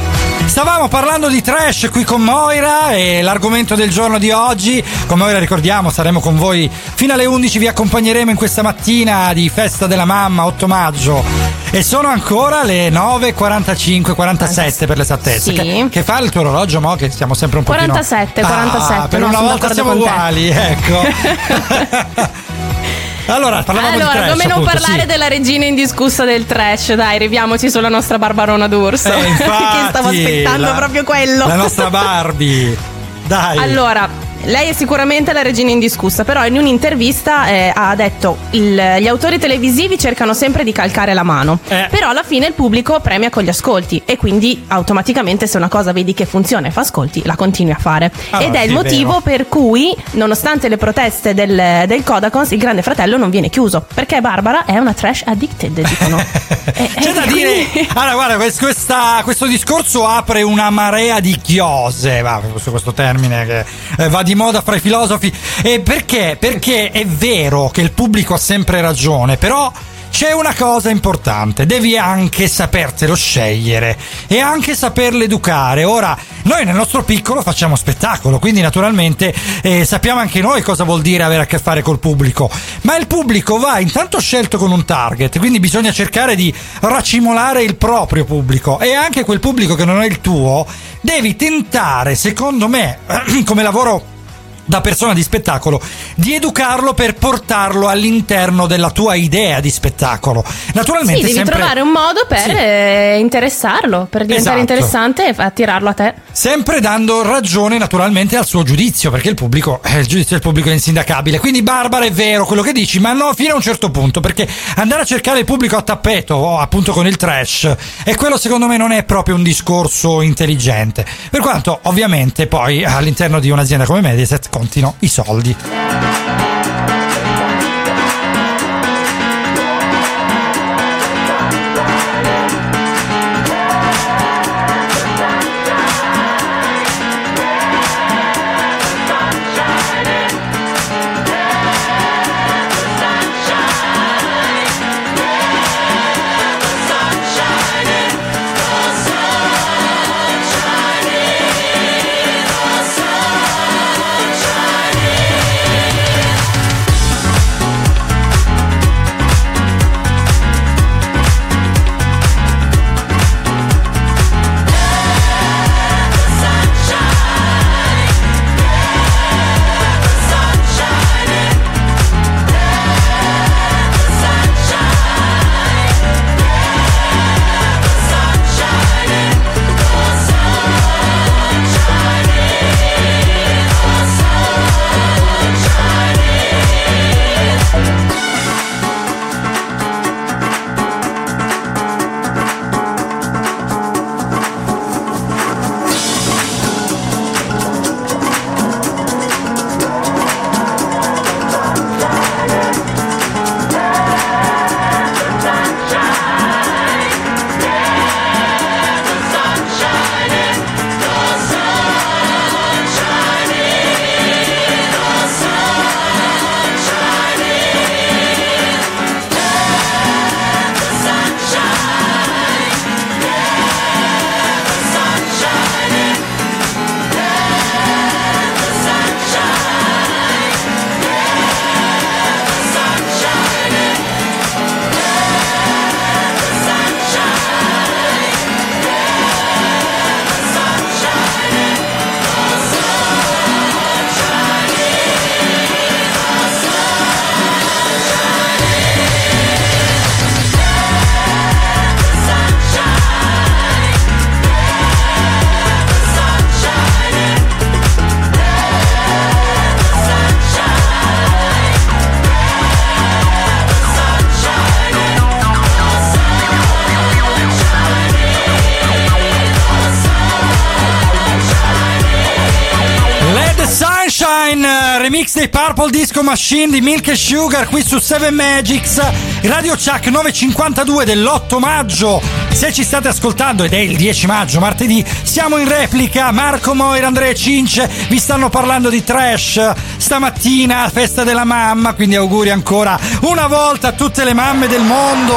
Stavamo parlando di trash qui con Moira e l'argomento del giorno di oggi, con Moira ricordiamo saremo con voi fino alle 11, vi accompagneremo in questa mattina di festa della mamma 8 maggio e sono ancora le 9.45, 47 per l'esattezza. Sì. Che, che fa il tuo orologio Mo che siamo sempre un po' 47, 47, per no, una volta siamo te. uguali, ecco. Allora, parlavamo allora, di trash, come non appunto, parlare sì. della regina indiscussa del trash? Dai, riviamoci sulla nostra Barbarona d'Urso. Eh, che infatti, stavo aspettando la- proprio quello. La nostra Barbie. Dai. Allora, lei è sicuramente la regina indiscussa, però in un'intervista eh, ha detto il- gli autori televisivi cercano sempre di calcare la mano, Eh. però alla fine il pubblico premia con gli ascolti e quindi automaticamente se una cosa vedi che funziona e fa ascolti la continui a fare. Allora, Ed è sì, il è motivo vero. per cui, nonostante le proteste del, del Codacons, il Grande Fratello non viene chiuso, perché Barbara è una trash addicted, dicono. E- C'è e da dire, quindi- allora guarda, quest- questa- questo discorso apre una marea di chiose, va, questo, questo termine che eh, va di moda fra i filosofi. E perché? Perché è vero che il pubblico ha sempre ragione, però c'è una cosa importante, devi anche sapertelo scegliere e anche saperlo educare. Ora, noi nel nostro piccolo facciamo spettacolo, quindi naturalmente eh, sappiamo anche noi cosa vuol dire avere a che fare col pubblico, ma il pubblico va intanto scelto con un target, quindi bisogna cercare di racimolare il proprio pubblico e anche quel pubblico che non è il tuo, devi tentare, secondo me, come lavoro da persona di spettacolo, di educarlo per portarlo all'interno della tua idea di spettacolo. Naturalmente Sì, devi sempre- trovare un modo per Sì. eh, interessarlo, per diventare Esatto. interessante e attirarlo a te. Sempre dando ragione naturalmente al suo giudizio, perché il pubblico, eh, il giudizio del pubblico è insindacabile. Quindi Barbara è vero quello che dici, ma no, fino a un certo punto, perché andare a cercare il pubblico a tappeto, o appunto con il trash, e quello secondo me non è proprio un discorso intelligente. Per quanto ovviamente poi all'interno di un'azienda come Mediaset contino i soldi. Machine di Milk and Sugar qui su 7 Magics, Radio Chuck 952 dell'8 maggio. Se ci state ascoltando ed è il 10 maggio, martedì, siamo in replica. Marco Moira, Andrea Cince vi stanno parlando di trash stamattina, festa della mamma, quindi auguri ancora una volta a tutte le mamme del mondo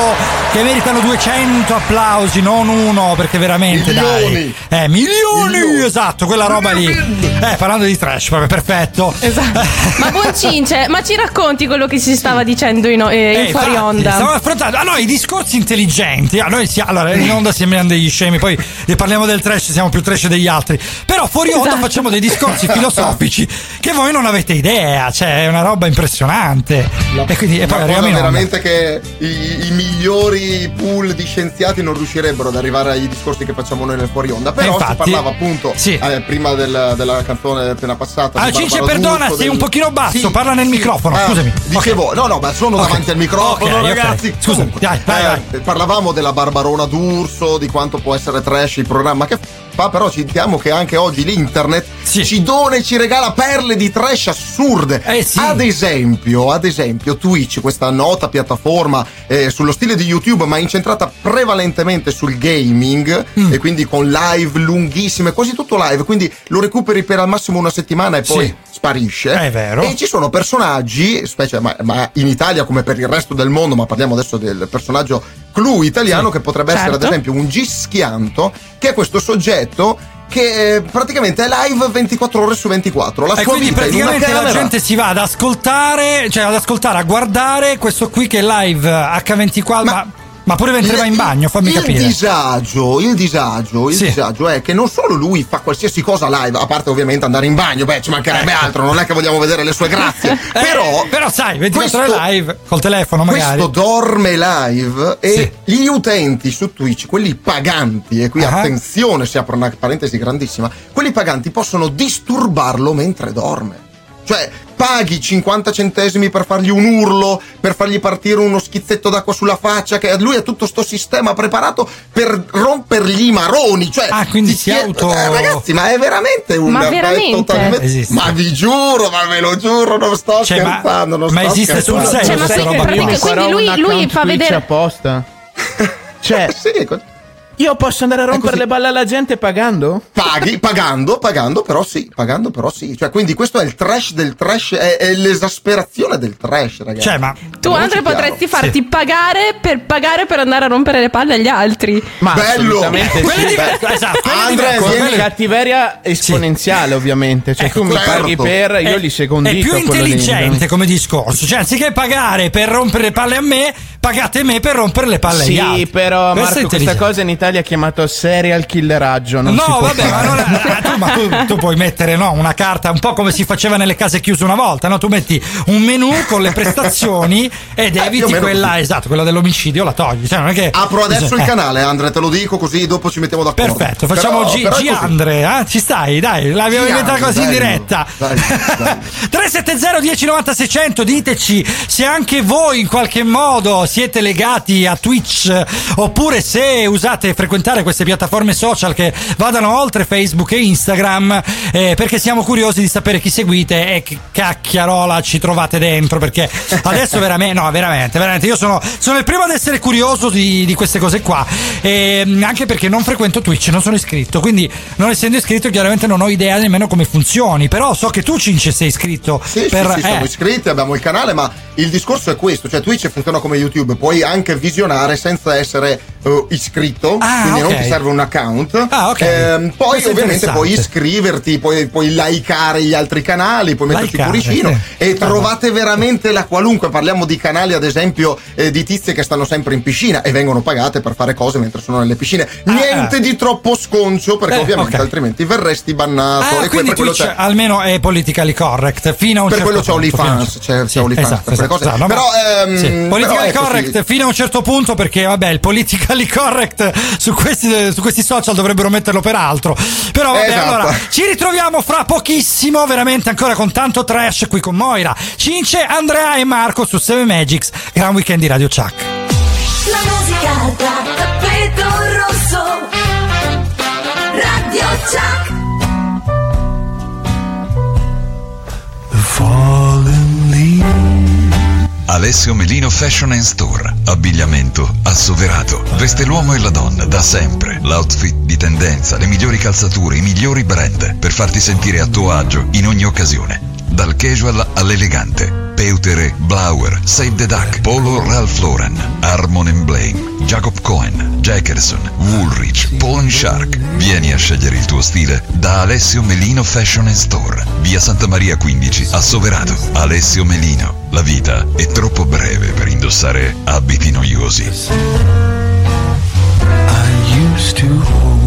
che meritano 200 applausi, non uno, perché veramente Milioni. dai. Eh, milioni, esatto, quella roba lì. Eh, parlando di trash, proprio perfetto. Esatto. Ma buon Cince, ma ci racconti quello che si stava dicendo in, eh, in Eh, fuori infatti, onda? Stiamo affrontando allora i discorsi intelligenti. A noi si- allora, in onda sembriamo degli scemi, poi ne parliamo del trash, siamo più trash degli altri. Però fuori onda Esatto. facciamo dei discorsi filosofici che voi non avete idea, cioè è una roba impressionante. e quindi e poi arriviamo onda. veramente che i, i migliori pool di scienziati non riuscirebbero ad arrivare ai discorsi che facciamo noi nel fuori onda. Però Eh, infatti, si parlava appunto sì. eh, prima del- della canzone appena passata. Ah, Cince, perdona, D'Urso, sei un pochino basso, Sì, parla nel sì. microfono, Ah, scusami. Dicevo, no, no, ma sono Ok. davanti al microfono, Ok, ok. ragazzi. Scusami, Comunque, dai, vai, eh, vai. Parlavamo della Barbarona d'Urso, di quanto può essere trash il programma che però sentiamo che anche oggi l'internet ci dona e ci regala perle di trash assurde. Eh, Ad esempio, ad esempio, Twitch, questa nota piattaforma eh, sullo stile di YouTube, ma incentrata prevalentemente sul gaming Mm. e quindi con live lunghissime, quasi tutto live, quindi lo recuperi per al massimo una settimana e poi Sì. sparisce. È vero. E ci sono personaggi, specie ma, ma in Italia come per il resto del mondo, ma parliamo adesso del personaggio clou italiano che potrebbe essere ad Certo. esempio un Gischianto, che è questo soggetto che eh, praticamente è live 24 ore su 24. La E sua quindi praticamente la gente si va ad ascoltare, cioè ad ascoltare, a guardare questo qui che è live H24, ma, ma pure mentre va in bagno, fammi il capire. disagio, il disagio, il Sì. disagio è che non solo lui fa qualsiasi cosa live, a parte ovviamente andare in bagno, beh, ci mancherebbe Ecco. altro, non è che vogliamo vedere le sue grazie. però, Eh, però sai, 24 ore questo- live col telefono magari. Questo dorme live e gli utenti su Twitch, quelli paganti, e qui Ah. attenzione, si apre una parentesi grandissima, quelli paganti possono disturbarlo mentre dorme. Cioè, paghi 50 centesimi per fargli un urlo, per fargli partire uno schizzetto d'acqua sulla faccia, che lui ha tutto sto sistema preparato per rompergli i maroni. Cioè, Ah, quindi si chie- auto- eh, ragazzi, ma è veramente un Ma veramente? totalmente- Esiste. Ma vi giuro, ma ve lo giuro, non sto Cioè, ma- scherzando. non ma sto esiste sul scherzando. serio Cioè, ma questa sì, roba quindi lui- lui fa vedere- apposta. Cioè, Sì, io posso andare a rompere le balle alla gente pagando? Paghi, pagando, pagando, però sì, pagando, però sì. Cioè, quindi questo è il trash del trash, è, è l'esasperazione del trash, ragazzi. Cioè, ma Tu, Andre, Parliamoci chiaro. potresti farti pagare per pagare per andare a rompere le palle agli altri. Ma Bello! sì, di- esatto, di- Andre, quello- vieni- cattiveria esponenziale, ovviamente. Cioè, Ecco, tu mi certo. paghi per, io è- li seguo un È più intelligente come discorso. Cioè, anziché pagare per rompere le palle a me, pagate me per rompere le palle agli altri. Sì, però Marco, questa cosa in Italia è chiamato serial killeraggio. No, vabbè, fare. ma, non è- tu, ma tu, tu puoi mettere no, una carta un po' come si faceva nelle case chiuse una volta, no? Tu metti un menu con le prestazioni ed Eh, eviti meno quella, così. esatto, quella dell'omicidio, la togli. Cioè, non è che Apro adesso il Eh, canale, Andre, te lo dico così dopo ci mettiamo d'accordo. Perfetto, facciamo Però- G, però G. Andre, eh? ci stai, dai, l'abbiamo inventata così in diretta. Dai, dai. 370 1090 600 diteci se anche voi in qualche modo siete legati a Twitch oppure se usate frequentare queste piattaforme social che vadano oltre Facebook e Instagram eh, perché siamo curiosi di sapere chi seguite e che cacchiarola ci trovate dentro perché adesso veramente no veramente veramente io sono, sono il primo ad essere curioso di, di queste cose qua e, mm, anche perché non frequento Twitch non sono iscritto quindi non essendo iscritto chiaramente non ho idea nemmeno come funzioni però so che tu Cince sei iscritto Sì, per, sì, sì, siamo eh, iscritti, abbiamo il canale, ma il discorso è questo, cioè Twitch funziona come YouTube, puoi anche visionare senza essere eh, iscritto, Ah, quindi non ok. ti serve un account. Ah, ok. Ehm, poi ovviamente puoi iscriverti, puoi, puoi likeare gli altri canali, puoi metterci il cuoricino sì. e trovate veramente la qualunque, parliamo di canali ad esempio eh, di tizie che stanno sempre in piscina e vengono pagate per fare cose mentre sono nelle piscine. Niente ah. di troppo sconcio perché Eh, ovviamente ok. altrimenti verresti bannato. Ah, e quindi per quello c'è- almeno è politically correct fino a un per certo quello c'è punto. OnlyFans, c'è, c'è Sì, OnlyFans esatto, per esatto, esatto, però, ehm, sì, politically così. correct fino a un certo punto perché vabbè il politically correct su questi, su questi social dovrebbero metterlo per altro però vabbè Esatto. allora ci ritroviamo fra pochissimo veramente ancora con tanto trash qui con Moira Cince, Andrea e Marco su 7 Magics gran weekend di Radio Chuck La musica da tappeto rosso. Radio Chuck. Alessio Melino Fashion and Store. Abbigliamento assoverato. Veste l'uomo e la donna da sempre. L'outfit di tendenza, le migliori calzature, i migliori brand per farti sentire a tuo agio in ogni occasione. Dal casual all'elegante. Peutere, Blauer, Save the Duck, Polo Ralph Lauren, Harmon Blame, Jacob Cohen, Jackerson, Woolrich, Pawn Shark. Vieni a scegliere il tuo stile da Alessio Melino Fashion Store. Via Santa Maria 15, a Soverato. Alessio Melino. La vita è troppo breve per indossare abiti noiosi. I used to hold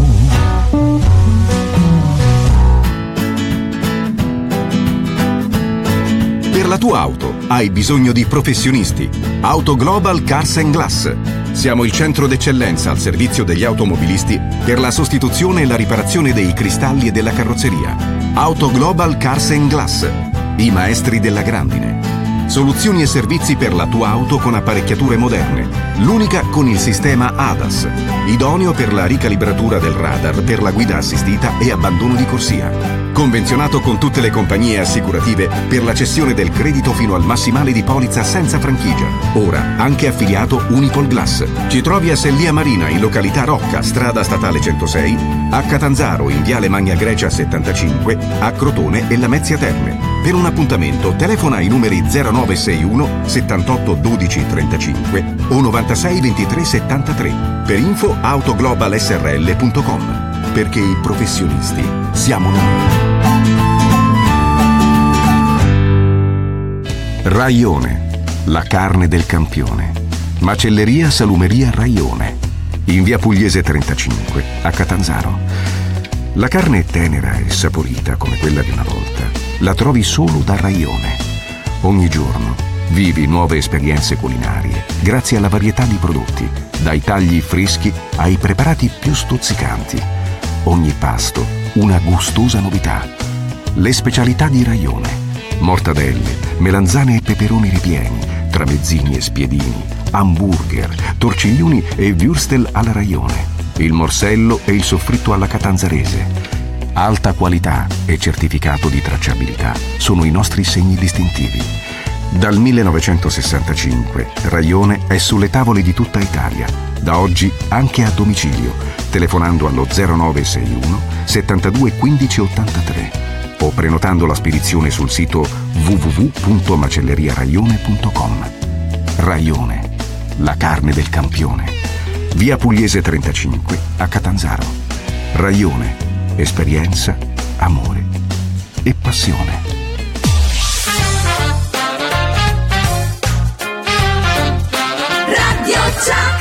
la tua auto hai bisogno di professionisti. Auto Global Cars and Glass. Siamo il centro d'eccellenza al servizio degli automobilisti per la sostituzione e la riparazione dei cristalli e della carrozzeria. Auto Global Cars and Glass. I maestri della grandine. Soluzioni e servizi per la tua auto con apparecchiature moderne. L'unica con il sistema ADAS, idoneo per la ricalibratura del radar per la guida assistita e abbandono di corsia. Convenzionato con tutte le compagnie assicurative per la cessione del credito fino al massimale di polizza senza franchigia. Ora anche affiliato Unipol Glass. Ci trovi a Sellia Marina in località Rocca, strada statale 106, a Catanzaro in viale Magna Grecia 75, a Crotone e Lamezia Terme. Per un appuntamento telefona ai numeri 0961 78 12 35 o 96 23 73. Per info autoglobalsrl.com. Perché i professionisti siamo noi. Raione, la carne del campione. Macelleria Salumeria Raione. In via Pugliese 35, a Catanzaro. La carne è tenera e saporita come quella di una volta. La trovi solo da Raione. Ogni giorno vivi nuove esperienze culinarie grazie alla varietà di prodotti, dai tagli freschi ai preparati più stuzzicanti. Ogni pasto una gustosa novità. Le specialità di Raione. Mortadelle, melanzane e peperoni ripieni, tramezzini e spiedini, hamburger, torciglioni e würstel alla Raione, il morsello e il soffritto alla catanzarese. Alta qualità e certificato di tracciabilità sono i nostri segni distintivi. Dal 1965 Raione è sulle tavole di tutta Italia, da oggi anche a domicilio, telefonando allo 0961 72 15 83 o prenotando la spedizione sul sito www.macelleriaraione.com. Raione, la carne del campione. Via Pugliese 35 a Catanzaro. Raione, esperienza, amore e passione. Radio Chuck.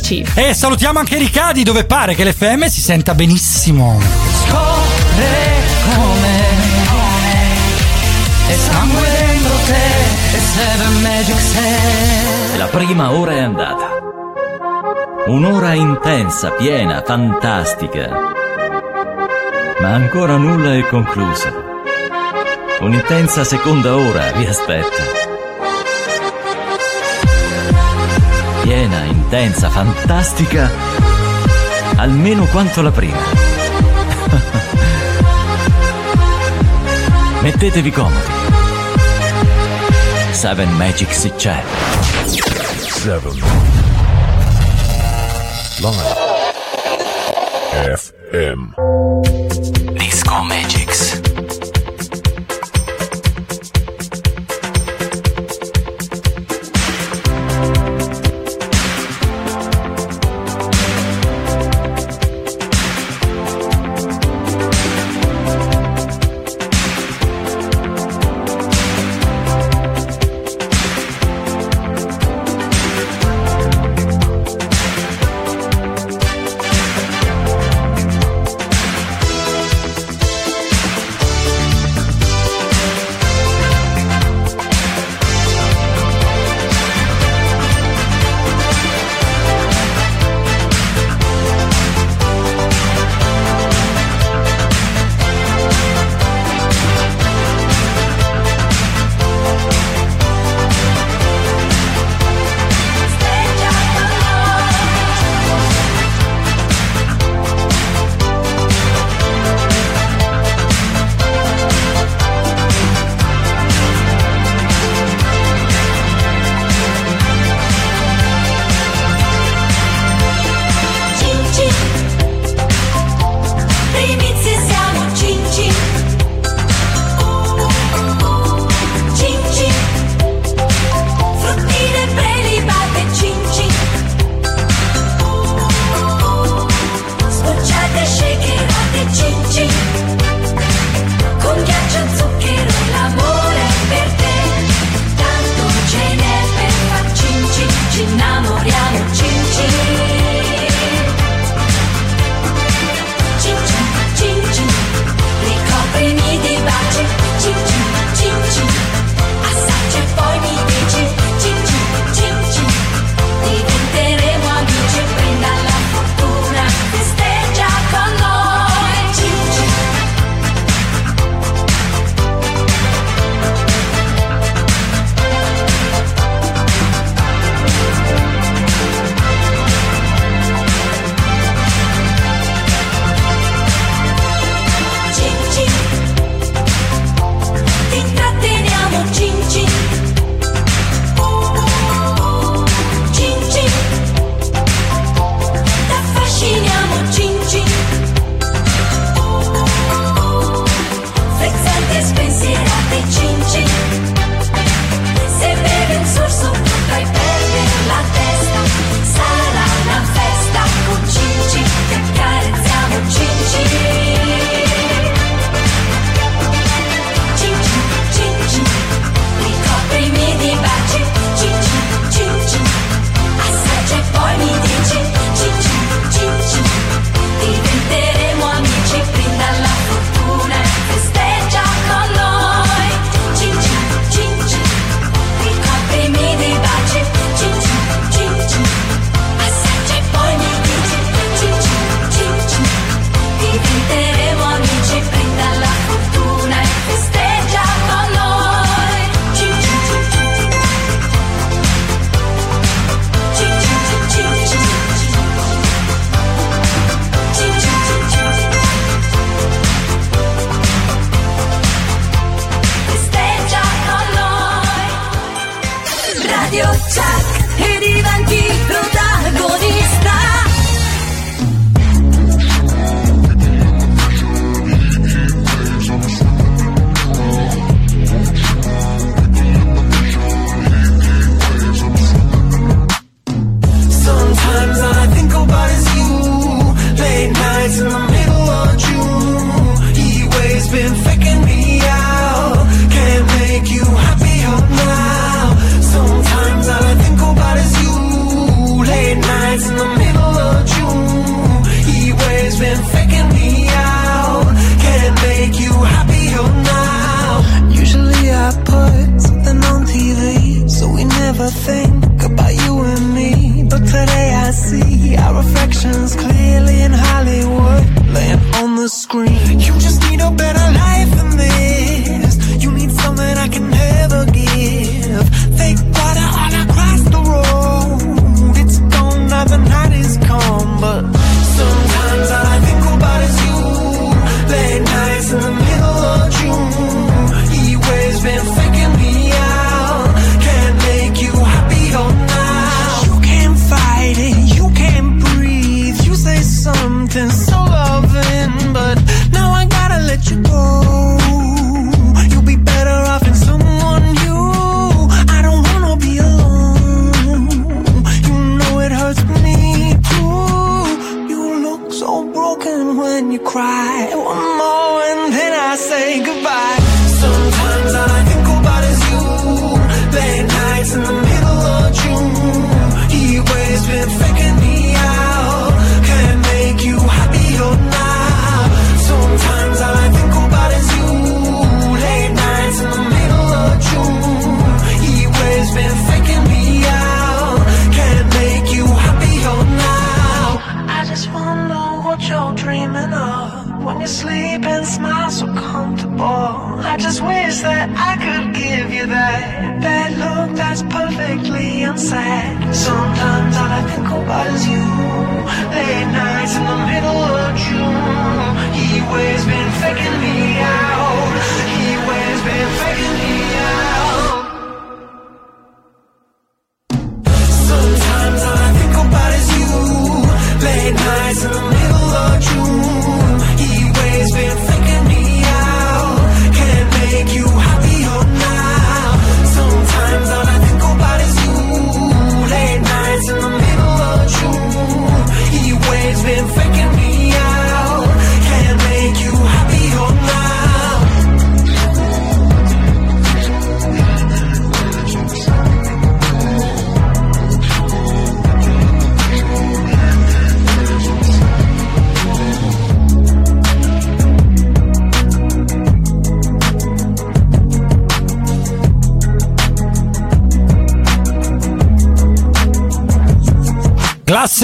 16. E salutiamo anche Riccardi, dove pare che l'FM si senta benissimo. Scorre come, e sangue dentro te, e seven magic set. La prima ora è andata. Un'ora intensa, piena, fantastica. Ma ancora nulla è conclusa. Un'intensa seconda ora vi aspetta intensa, fantastica, almeno quanto la prima. Mettetevi comodi. Seven Magic si c'è. Seven. Live. FM.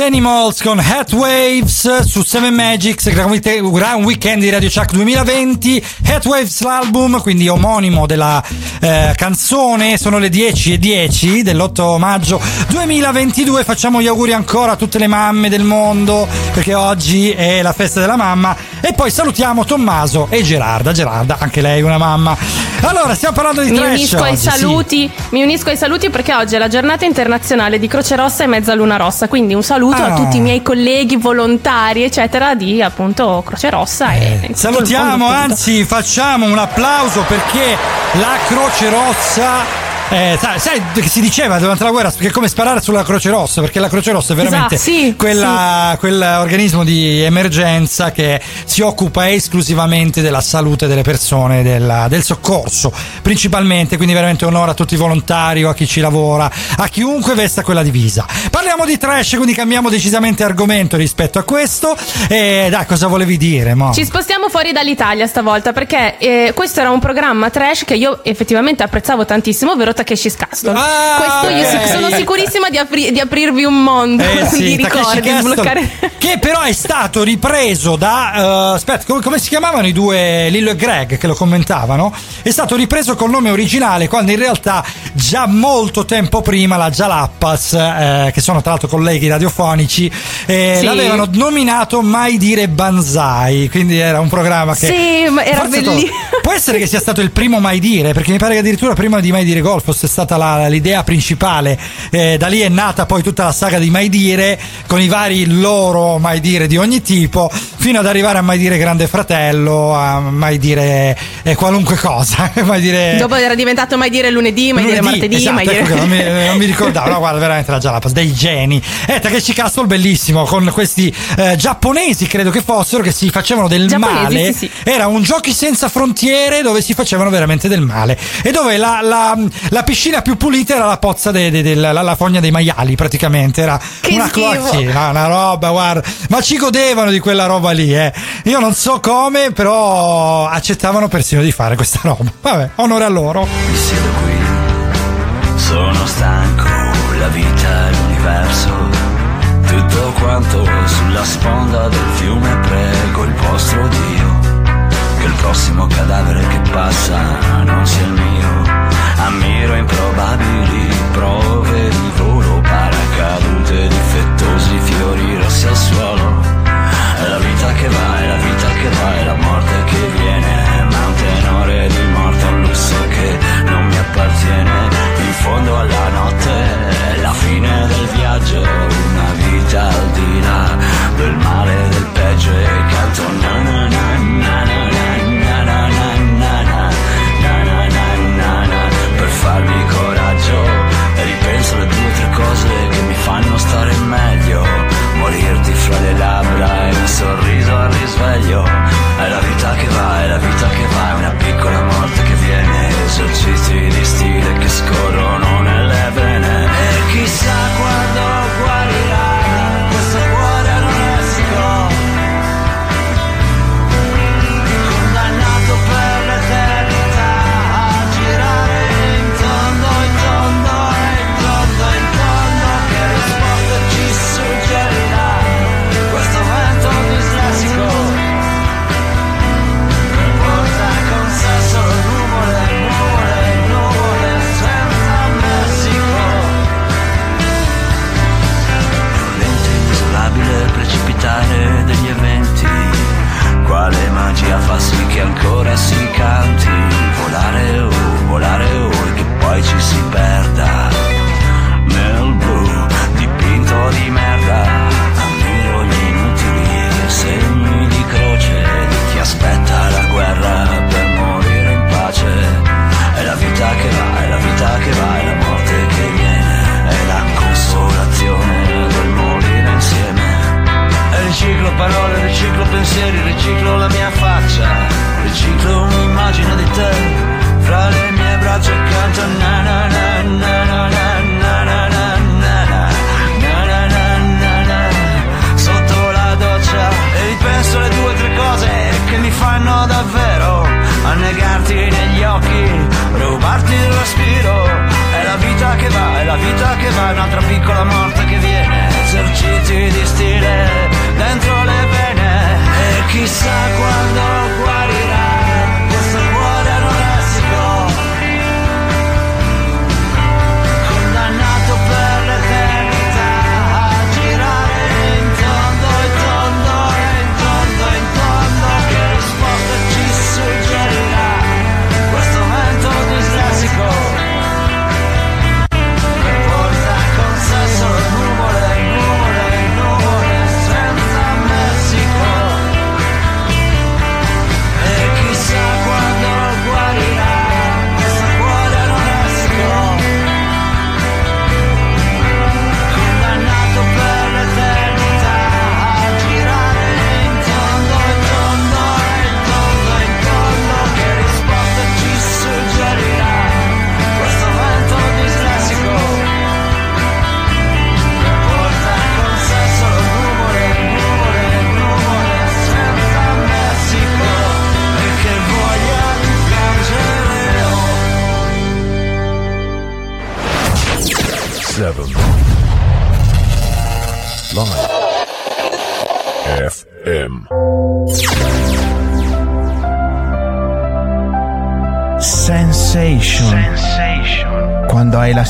Animals con Hat Waves su 7 Magics, Grand Weekend di Radio Chuck 2020. Hat Waves l'album, quindi omonimo della eh, canzone. Sono le 10 e 10 dell'8 maggio 2022. Facciamo gli auguri ancora a tutte le mamme del mondo perché oggi è la festa della mamma. E poi salutiamo Tommaso e Gerarda. Gerarda, anche lei una mamma. Allora, stiamo parlando di Mi trash unisco, ai oggi, sì. saluti, mi unisco ai saluti perché oggi è la giornata internazionale di Croce Rossa e Mezza Luna Rossa, quindi un saluto Ah. a tutti i miei colleghi, volontari, eccetera, di appunto Croce Rossa. e tutto il Salutiamo, anzi facciamo un applauso perché la Croce Rossa... eh, sai, sai che si diceva durante la guerra che è come sparare sulla Croce Rossa perché la Croce Rossa è veramente Esatto, sì, quella- quell'organismo di emergenza che si occupa esclusivamente della salute delle persone della- del soccorso principalmente. Quindi veramente onore a tutti i volontari o a chi ci lavora a chiunque vesta quella divisa. Parliamo di trash quindi cambiamo decisamente argomento rispetto a questo. E dai cosa volevi dire mo? Ci spostiamo fuori dall'Italia stavolta perché eh, questo era un programma trash che io effettivamente apprezzavo tantissimo, ovvero Takeshi's Castle. questo io sono sicurissima di, apri- di aprirvi un mondo Eh sì, di Takeshi ricordi, sbloccare. che però è stato ripreso da eh, aspetta come, come si chiamavano i due Lillo e Greg che lo commentavano è stato ripreso col nome originale quando in realtà già molto tempo prima la Jalappas eh, che sono tra l'altro colleghi radiofonici eh, Sì. l'avevano nominato Mai dire Banzai quindi era un programma che Sì, ma era bellissimo. Può essere che sia stato il primo mai dire, perché mi pare che addirittura prima di mai dire golf fosse stata la- l'idea principale. Eh, da lì è nata poi tutta la saga di mai dire, con i vari loro mai dire di ogni tipo, fino ad arrivare a mai dire Grande Fratello, a mai dire eh, qualunque cosa. mai dire. Dopo era diventato mai dire lunedì, mai dire Lunedì, martedì, esatto, mai ecco dire... non, mi, non mi ricordavo, no, guarda, veramente la Jalapas, dei geni. E Takeshi Castle bellissimo, con questi eh, giapponesi, credo che fossero, che si facevano del Giapponesi, male. sì, sì. Era un giochi senza frontiere dove si facevano veramente del male. E dove la, la- la piscina più pulita era la pozza de- de- della la, fogna dei maiali, praticamente. Era Che una, schifo. clo- sì, una, una roba, guarda. Ma ci godevano di quella roba lì, eh. Io non so come, però accettavano persino di fare questa roba. Vabbè, onore a loro. Mi siedo qui, sono stanco, la vita, l'universo, tutto quanto sulla sponda del fiume prego il vostro Dio che il prossimo cadavere che passa non sia il mio ammiro improbabili prove di volo paracadute difettosi fiori rossi al suolo. È la vita che va, è la vita che va, è la morte che viene. Ma un tenore di morte un lusso che non mi appartiene. In fondo alla notte è la fine del viaggio una vita al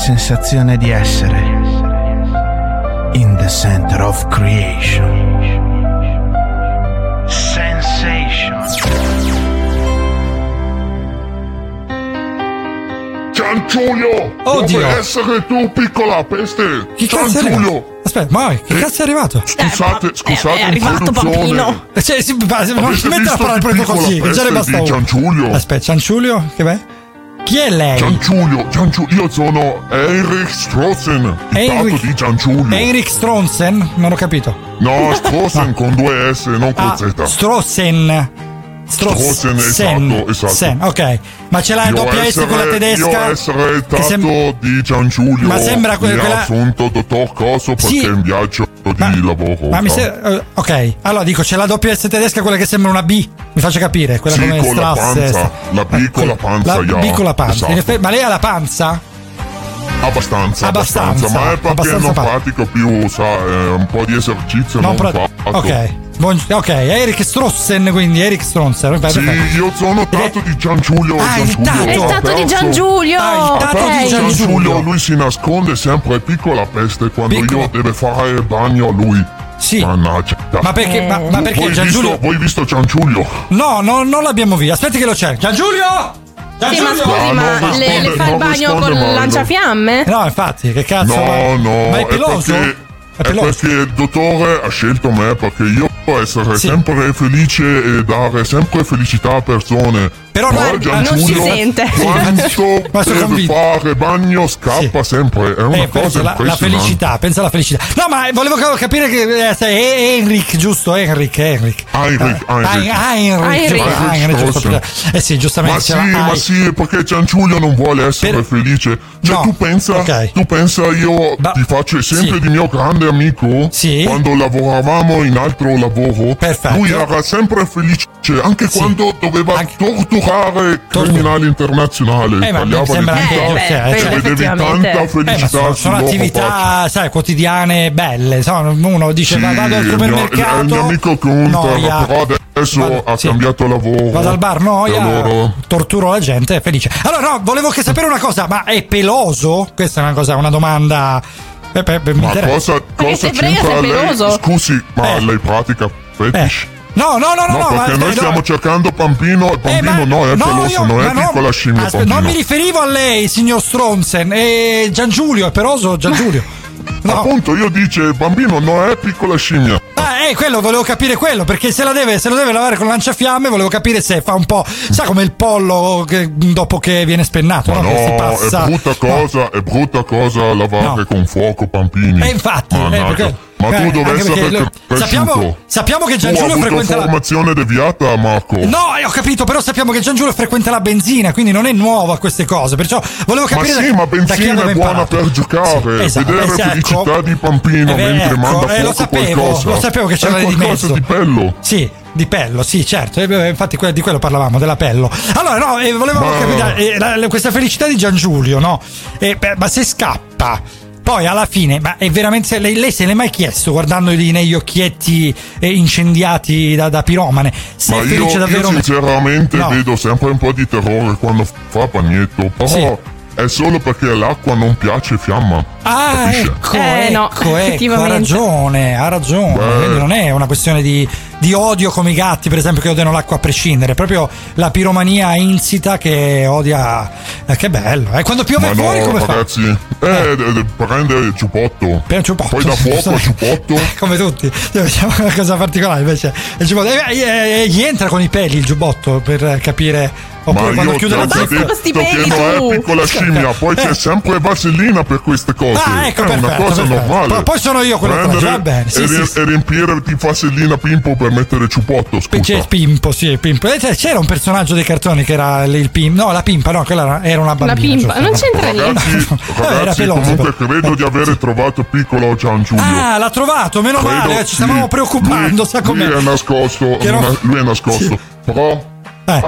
sensazione di essere in the center of creation. Sensation. Cianciulio! Oddio. Dove essere tu, piccola peste! Chi cazzo è Cianciulio! arrivato? Aspetta, ma che cazzo è arrivato? Scusate, scusate, è arrivato. Papino. Eh, Cioè, si, ma, si mette a parlare proprio così, che già ne basta di uno. Cianciulio? Aspetta, Cianciulio? Che beh? Chi è lei? Cianciulio, Cianciulio, io sono Heinrich Strossen, il Heinrich- di Cianciulio. Heinrich Stronsen? Non ho capito. No, Strossen con due S, non con Ah, Z. Strossen. Strossen, Sen. esatto, esatto. Sen, ok. Ma ce l'hai a Io doppia S con la tedesca? Io essere il tatto sem- di Cianciulio. Ma sembra que- mi quella- ha assunto dottor Coso perché Sì. è in viaggio di lavoro. Ma mi no? se- eh, ok, allora dico, c'è la doppia S tedesca, quella che sembra una B. Mi faccio capire, quella Sì, come con la Strass. panza. La con la panza, La ja. B con la panza. Esatto. Effetti- ma lei ha la panza? Abbastanza, Abbastanza, abbastanza, ma è perché non pratico più, sa, eh, un po' di esercizio Non non, pra- ok. Buon- ok, Eric Strossen, quindi Eric Stronzer. Sì, io sono tanto di Gian Giulio. Ah, il Gian tatto. Giulio È stato di perso- Gian Giulio. Ah, il tatto parte di Gian Gian Giulio. Giulio, lui si nasconde sempre piccola peste quando Piccolo. io deve fare il bagno a lui. Sì. Mannaggia. Ma perché, ma, ma perché voi Gian visto, Giulio? voi visto Gian Giulio? No, no, non l'abbiamo visto. Aspetti che lo cerco. Gian Giulio! Gian Sì, ma Giulio! scusi, No, ma non le, le risponde- fa il bagno risponde con lanciafiamme? No, infatti, che cazzo? No, ma, no, ma è peloso? perché, È è peloso. perché il dottore ha scelto me perché io essere Sì. sempre felice e dare sempre felicità a persone. Però Poi non- si sente. Quando Ma sono deve convinto. fare bagno scappa sempre, è una Eh, cosa la, la felicità, pensa alla felicità. No, ma volevo ca- capire che eh, è Enric, giusto? Enric, Enric. Heinrich, Ah, Heinrich. ah, Heinrich, ah. Eh sì, giustamente. Ma sì, ma sì, perché Gian Giulio non vuole essere Per- felice. Cioè, No, tu pensa, ok. tu pensa io Ma- ti faccio sempre sì. di mio grande amico Sì. quando lavoravamo in altro lavoro. Perfetto. Lui era sempre felice, anche Sì. quando doveva Anche- torturare criminali internazionali. Eh, ma mi sembra anche Eh, beh, eh, cioè- e vedevi tanta Eh, felicità sono, sono attività, sai, quotidiane belle. Sono- uno dice Sì, va- vado al il mio- supermercato. il mio amico Gunther, noia. però adesso Vado- ha sì. cambiato lavoro. Vado al bar, noia, allora- torturo la gente, è felice. Allora, no, volevo che sapere una cosa, ma è peloso? Questa è una cosa, una domanda. eh, beh, beh, mi Ma interessa. cosa, cosa c'entra è lei? peloso? Scusi, ma Eh. lei pratica fetish? No, no, no, no, No, no, perché ma- noi no, stiamo cercando Pampino e Eh, Pampino ma- no, è no, peloso, non ma è no, piccola scimmia non mi riferivo a lei, signor Stronzen. E Gian Giulio, è peloso Gian Giulio. No. Appunto, io dice Bambino non è piccola scimmia. Ah, eh, quello, volevo capire quello, perché se, la deve, se lo deve lavare con lanciafiamme, volevo capire se fa un po', sa come il pollo che- dopo che viene spennato, Ma no? Che si no, passa. è brutta cosa, è brutta cosa lavare No. con fuoco Pampini. E infatti, eh, Mannaggia. perché- Ma eh, tu dove perché lo- cresciuto? sappiamo- sappiamo che Gian Tu hai Giulio avuto frequenta la- formazione deviata, Marco. No, eh, ho capito, però sappiamo che Gian Giulio frequenta la benzina, quindi non è nuovo a queste cose. Perciò volevo Ma capire sì, da, ma da chi benzina è buona imparato. per giocare, Sì, esatto, vedere sì, felicità ecco. di Pampino Eh, mentre ecco, manda eh, lo sapevo, qualcosa. lo sapevo che c'era è di mezzo. di bello. Sì, di pello, sì, certo. eh, beh, infatti di quello parlavamo, della pello. Allora, no, eh, volevamo Ma- capire eh, la- la- questa felicità di Gian Giulio, no? Eh, beh, ma se scappa. Poi alla fine, ma è veramente. Lei, lei se l'è mai chiesto, guardandogli negli occhietti eh, incendiati da, da piromane, se Ma è io, felice io davvero? sinceramente No. vedo sempre un po' di terrore quando fa bagnetto, però Sì. è solo perché l'acqua non piace fiamma. Ah, Capisce? ecco, Eh, no, ecco, ecco, ha ragione, ha ragione. Beh. Quindi non è una questione di, di odio come i gatti, per esempio, che odiano l'acqua a prescindere, è proprio la piromania insita che odia. Eh, che bello, eh, quando piove Ma fuori no, come fa? ragazzi, eh, de- de- prende il giubbotto. Per il giubbotto, Poi da fuoco al sì. giubbotto. Come tutti, facciamo una cosa particolare invece. Il giubbotto, eh, eh, eh, gli entra con i peli il giubbotto per capire. Oppure Ma quando io chiude la sti che peli, non è piccola scimmia, poi Eh. c'è sempre vasellina per queste cose. Ah, ecco, è una perfetto, cosa perfetto. normale. Poi- poi sono io quello Prendere trash, va bene, sì, e, sì, e riempire di vasellina pimpo per mettere ciubbotto, C'è scusa. Pimpo, sì, Pimpo. Eh, C'era un personaggio dei cartoni che era il Pimpo. No, la Pimpa, no, quella era- era una bambina. giusto? non c'entra niente. Ragazzi, ragazzi comunque credo di aver trovato piccolo Gian Giulio. Ah, l'ha trovato, meno Credo, male, eh, ci sì. stavamo preoccupando, lui, sa com'è. Lui è nascosto, non- è- lui è nascosto. Però, Eh.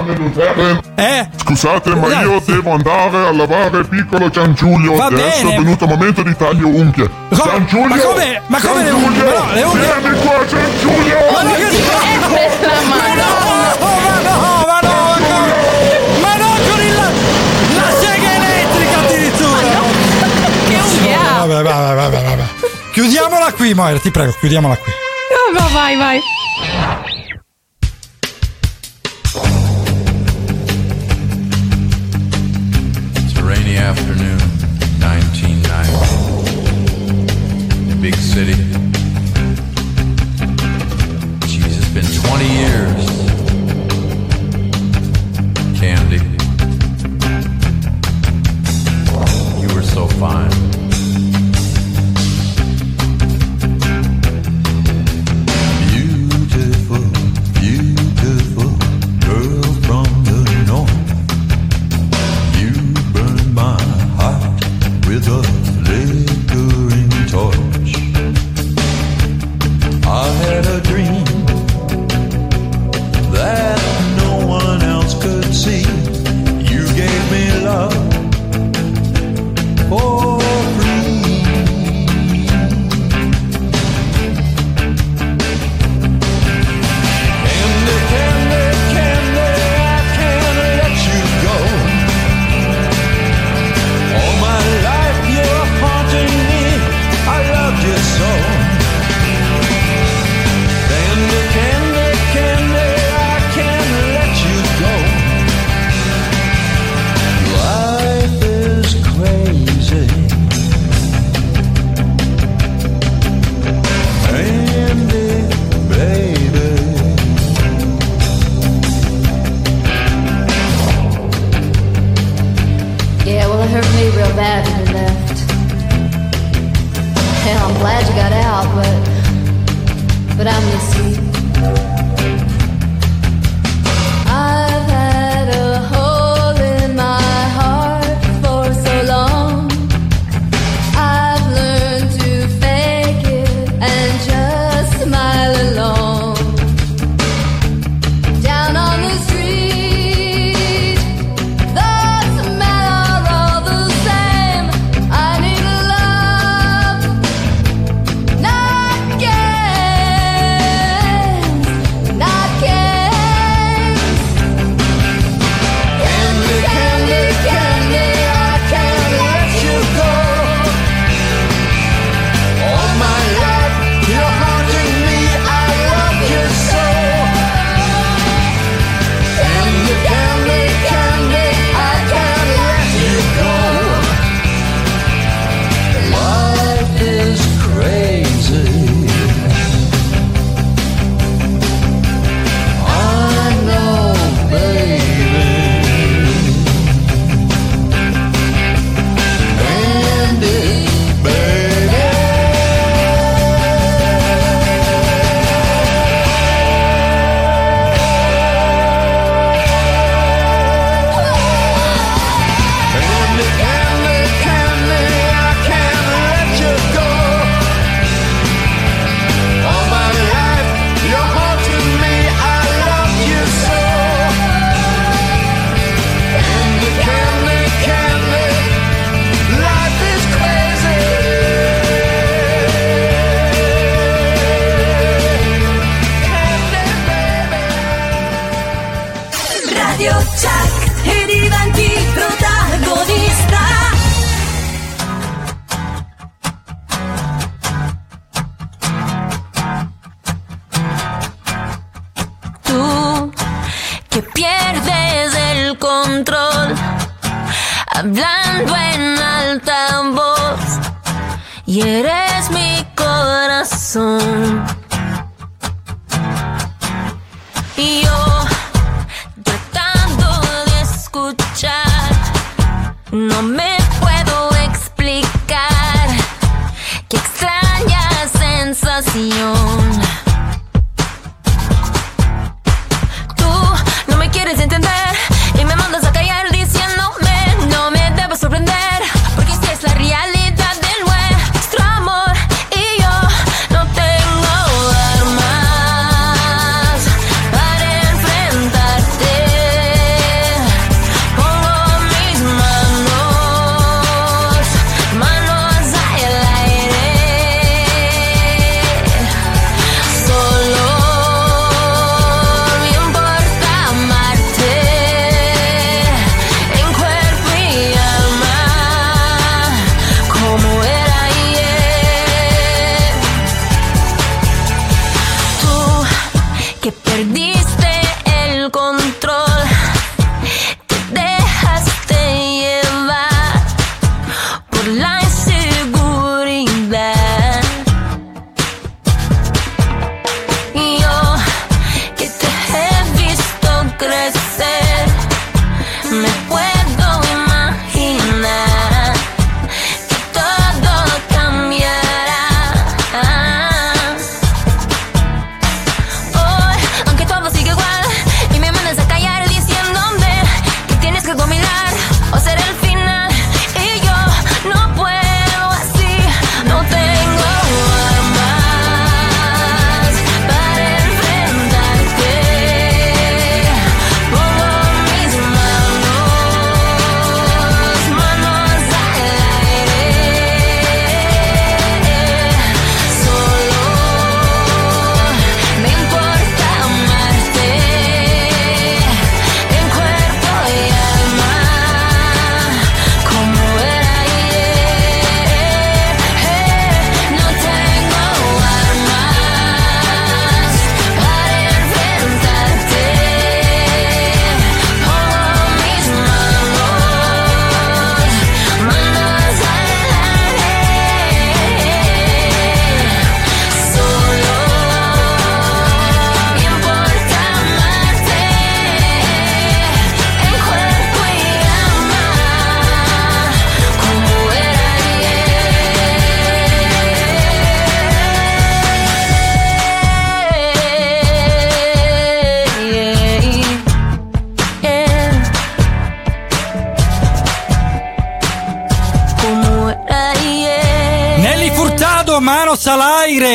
Eh? Scusate, ma Dai, io sì. devo andare a lavare piccolo Gian Giulio. Va Adesso bene. è venuto il momento di taglio unghie. Co- Gian Giulio! ma come- ma come le Gian unghie? Giulio, le unghie- Vieni qua, Gian Giulio! Ma che Eh, la madonna. Vabbè, vabbè. Chiudiamola qui, Moira, ti prego, chiudiamola qui. No, no, vai, vai. It's a rainy afternoon, 1990. Big city. It's been 20 years.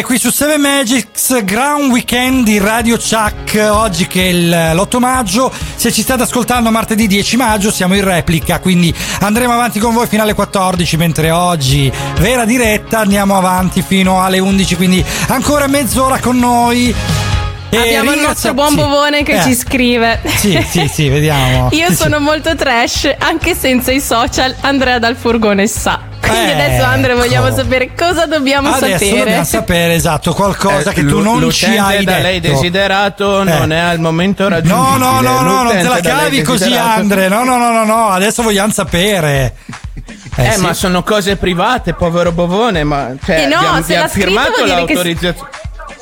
Qui su 7 Magics, Ground Weekend di Radio Chuck. Oggi che è il- l'8 maggio, se ci state ascoltando martedì 10 maggio siamo in replica, quindi andremo avanti con voi fino alle 14, mentre oggi vera diretta andiamo avanti fino alle 11, quindi ancora mezz'ora con noi. E Abbiamo il ringrazia- nostro buon sì. Bovone che Eh, ci scrive. Sì, sì, sì, vediamo. Io Sì, sono molto trash, anche senza i social, Andrea dal furgone sa. Quindi adesso Andrea vogliamo Ecco. sapere cosa dobbiamo Adesso sapere. dobbiamo sapere esatto qualcosa Eh, che tu non ci hai da detto. lei desiderato Eh. non è al momento No, raggiungibile. no, no, no, non te la cavi così, Andre. No, no, no, no, no, adesso vogliamo sapere. Eh, sì. ma sono cose private, povero Bovone, ma cioè, Eh no, abbiamo- se scritto firmato l'autorizzazione.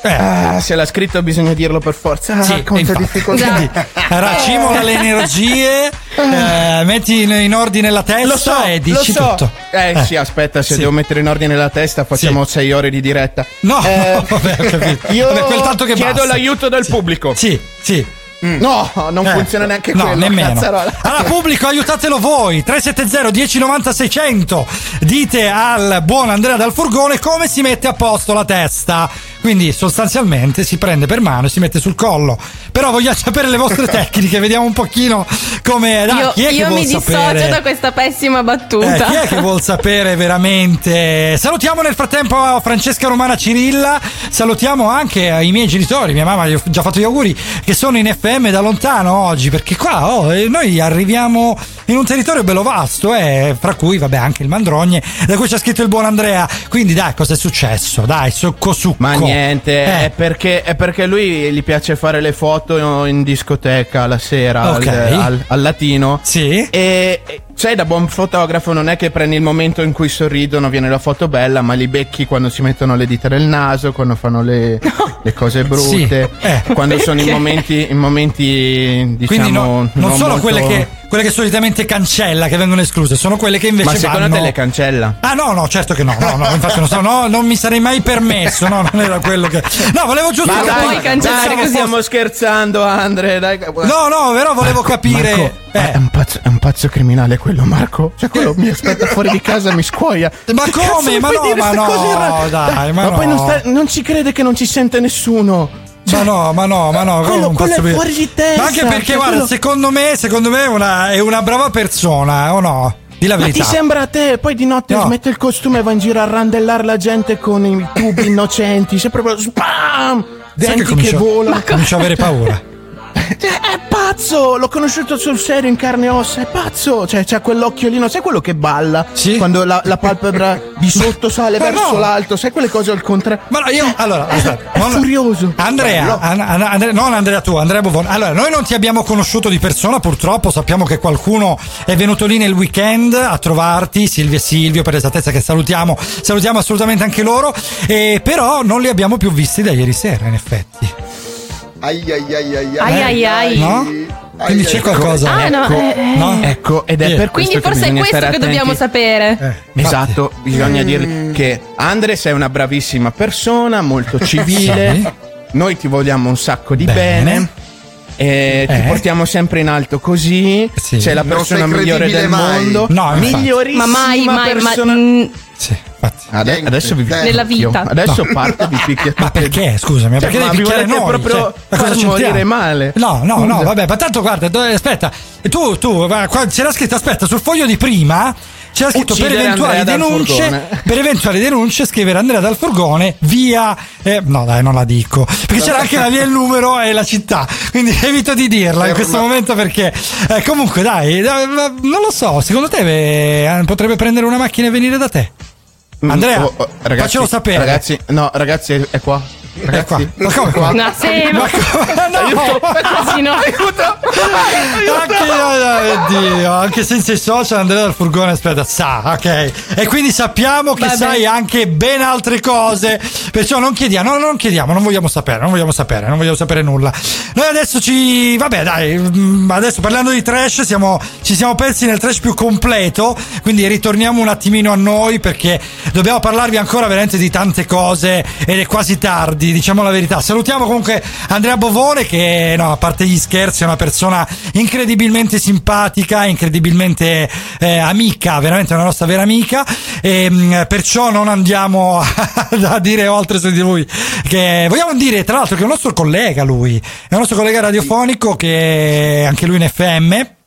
Ah, se l'ha scritto bisogna dirlo per forza. Ah, Sì, quanta infatti. difficoltà. Quindi, racimola le energie, eh, metti in, in ordine la testa Lo so, e dici so. tutto. Eh, sì, aspetta, se Sì. devo mettere in ordine la testa facciamo sei ore di diretta. No, Eh, vabbè, ho capito. Io Vabbè, quel tanto che chiedo basta. l'aiuto del pubblico. Sì, sì. No, non Eh, funziona neanche no, quello. nemmeno. cazzarola. Allora, pubblico, aiutatelo voi. 370 1090 600. Dite al buon Andrea dal furgone come si mette a posto la testa. Quindi, sostanzialmente, si prende per mano e si mette sul collo. Però voglio sapere le vostre tecniche, vediamo un pochino come. Dai, io chi è che io vuol mi dissocio sapere? da questa pessima battuta. Eh, chi è che vuol sapere veramente? Salutiamo nel frattempo Francesca Romana Cirilla, salutiamo anche i miei genitori, mia mamma gli ho già fatto gli auguri, che sono in FM da lontano oggi, perché qua oh, eh, noi arriviamo in un territorio bello vasto, eh, fra cui vabbè anche il Mandrogne, da cui c'è scritto il buon Andrea, quindi dai cosa è successo? Dai, succo succo. Ma niente, Eh. è, perché, è perché lui gli piace fare le foto in discoteca la sera Ok. al, al- al latino. Sì. E sai, da buon fotografo non è che prendi il momento in cui sorridono, viene la foto bella, ma li becchi quando si mettono le dita nel naso, quando fanno le, le cose brutte, Sì. Eh, quando sono in perché? momenti, in momenti diciamo Quindi no- non, non sono molto- quelle, che, quelle che solitamente cancella, che vengono escluse, sono quelle che invece Ma secondo vanno... te le cancella? Ah no, no, certo che no, no, no, infatti non, so, no, non mi sarei mai permesso, no, non era quello che... No, volevo giusto Ma dai, dai che stiamo scherzando, Andre. Dai. No, no, però volevo capire... Marco, Eh. È, un pazzo, è un pazzo criminale quello, Marco. Cioè, quello mi aspetta fuori di casa e mi scuoia. Ma come? Ma no, ma no, dai, ma poi no. non, sta- non ci crede che non ci sente nessuno. Ma no, ma no, ma no, Quello- quello è fuori di testa, Ma anche perché, cioè, guarda, quello- secondo me, secondo me è una, è una brava persona, o no? Di la Ma verità. ti sembra a te? Poi di notte No. smette il costume e va in giro a randellare la gente con i tubi innocenti. Sei proprio spam! Denti che, comincio, volano. comincio a avere paura. È pazzo! L'ho conosciuto sul serio in carne e ossa, è pazzo! Cioè, c'ha quell'occhiolino, sai quello che balla? Quando la, la palpebra di sotto sale Ma verso no. l'alto, sai quelle cose al contrario? Ma no, io, allora, aspetta, è non- furioso. Andrea. An- An- Andre- non Andrea tu, Andrea Bovon. Allora, noi non ti abbiamo conosciuto di persona, purtroppo. Sappiamo che qualcuno è venuto lì nel weekend a trovarti, Silvia e Silvio, per esattezza, che salutiamo. Salutiamo assolutamente anche loro. eh, però non li abbiamo più visti da ieri sera, in effetti. Ai ai ai ai Ai, ai, ai. No? Quindi c'è qualcosa. Ah, no, Ecco, eh, eh. No? ecco, ed è Sì. per Quindi questo che forse è bisogna questo stare che dobbiamo attenti. sapere. Esatto, bisogna dire che Andre sei una bravissima persona, molto civile. Sì. Noi ti vogliamo un sacco di Bene. bene. E ti Eh. portiamo sempre in alto così. Sì. Sei la persona migliore del mai. mondo. No, migliorissima Ma mai, mai, ma persona. mm, Sì, infatti. Ade- Niente, adesso vi niente. Nella picchio. vita. Adesso No. parte vi picchia Ma perché? Scusami, ma Cioè, perché ma devi vi picchiare noi? proprio Cioè, ma cosa morire male? No, no, no, vabbè, ma tanto guarda, aspetta, tu, tu, qua c'era scritto, aspetta, sul foglio di prima c'era scritto per eventuali denunce, per eventuali denunce scrivere Andrea dal furgone via, eh, no dai, non la dico, perché c'era anche la via, il numero e la città, quindi evito di dirla in questo momento perché, eh, comunque dai, ma non lo so, secondo te eh, potrebbe prendere una macchina e venire da te? Andrea, Oh, oh, ragazzi, faccelo sapere. Ragazzi, no, ragazzi, è qua. Ragazzi, qua. Ma come qua? No, sì, ma- no, Asino. Anche, oh, Dio, anche senza i social Andrea dal furgone aspetta sa ok. E quindi sappiamo che Vabbè. sai anche ben altre cose. Perciò non chiediamo no, non chiediamo non vogliamo sapere non vogliamo sapere non vogliamo sapere nulla. Noi adesso ci vabbè dai mm, adesso parlando di trash siamo, ci siamo persi nel trash più completo quindi ritorniamo un attimino a noi perché dobbiamo parlarvi ancora veramente di tante cose ed è quasi tardi diciamo la verità. Salutiamo comunque Andrea Bovone che no, a parte gli scherzi è una persona incredibilmente simpatica incredibilmente eh, amica veramente una nostra vera amica. E mh, perciò non andiamo a, a dire oltre su di lui che vogliamo dire tra l'altro che è un nostro collega lui è un nostro collega radiofonico che anche lui in FM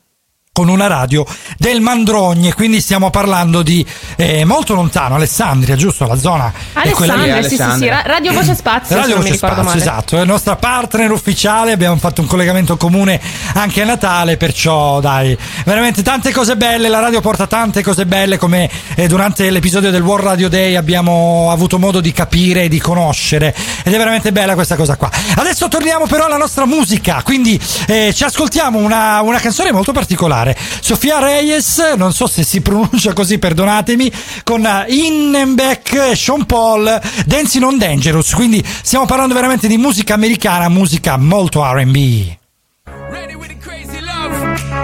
con una radio del Mandrogne, quindi stiamo parlando di eh, molto lontano, Alessandria, giusto? La zona. Alessandria, sì, sì, sì, Ra- Radio Voce Spazio, Radio Voce Spazio, male. esatto, è la nostra partner ufficiale, abbiamo fatto un collegamento comune anche a Natale, perciò dai, veramente tante cose belle, la radio porta tante cose belle come eh, durante l'episodio del World Radio Day abbiamo avuto modo di capire e di conoscere ed è veramente bella questa cosa qua. Adesso torniamo però alla nostra musica, quindi eh, ci ascoltiamo una, una canzone molto particolare, Sofia Reyes, non so se si pronuncia così, perdonatemi, con eh, Innenbeck e Sean Paul, Dancing on Dangerous, quindi stiamo parlando veramente di musica americana, musica molto R&B.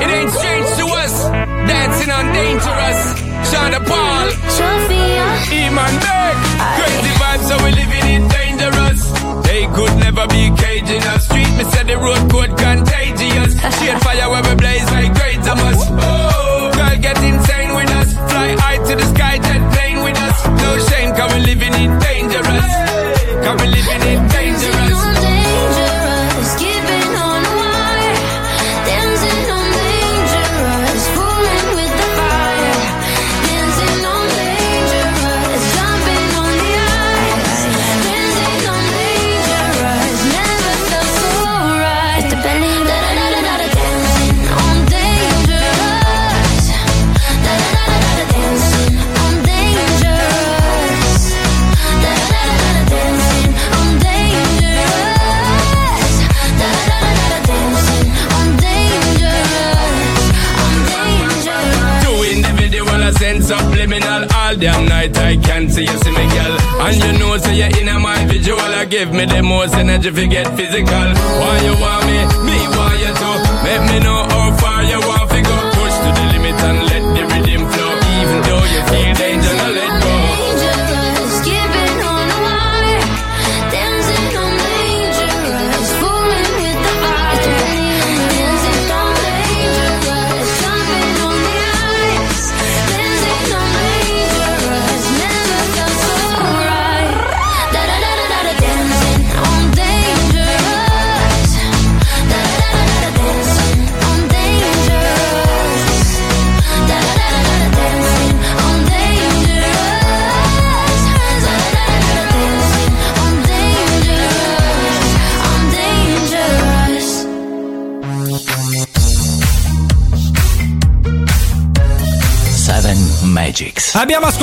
It ain't strange to us, dancing on dangerous. Shonda Paul, Sophia. Eman Beck, crazy vibes, so we living in dangerous. They could never be caging us. Street, me said the road code contagious. if you get physical.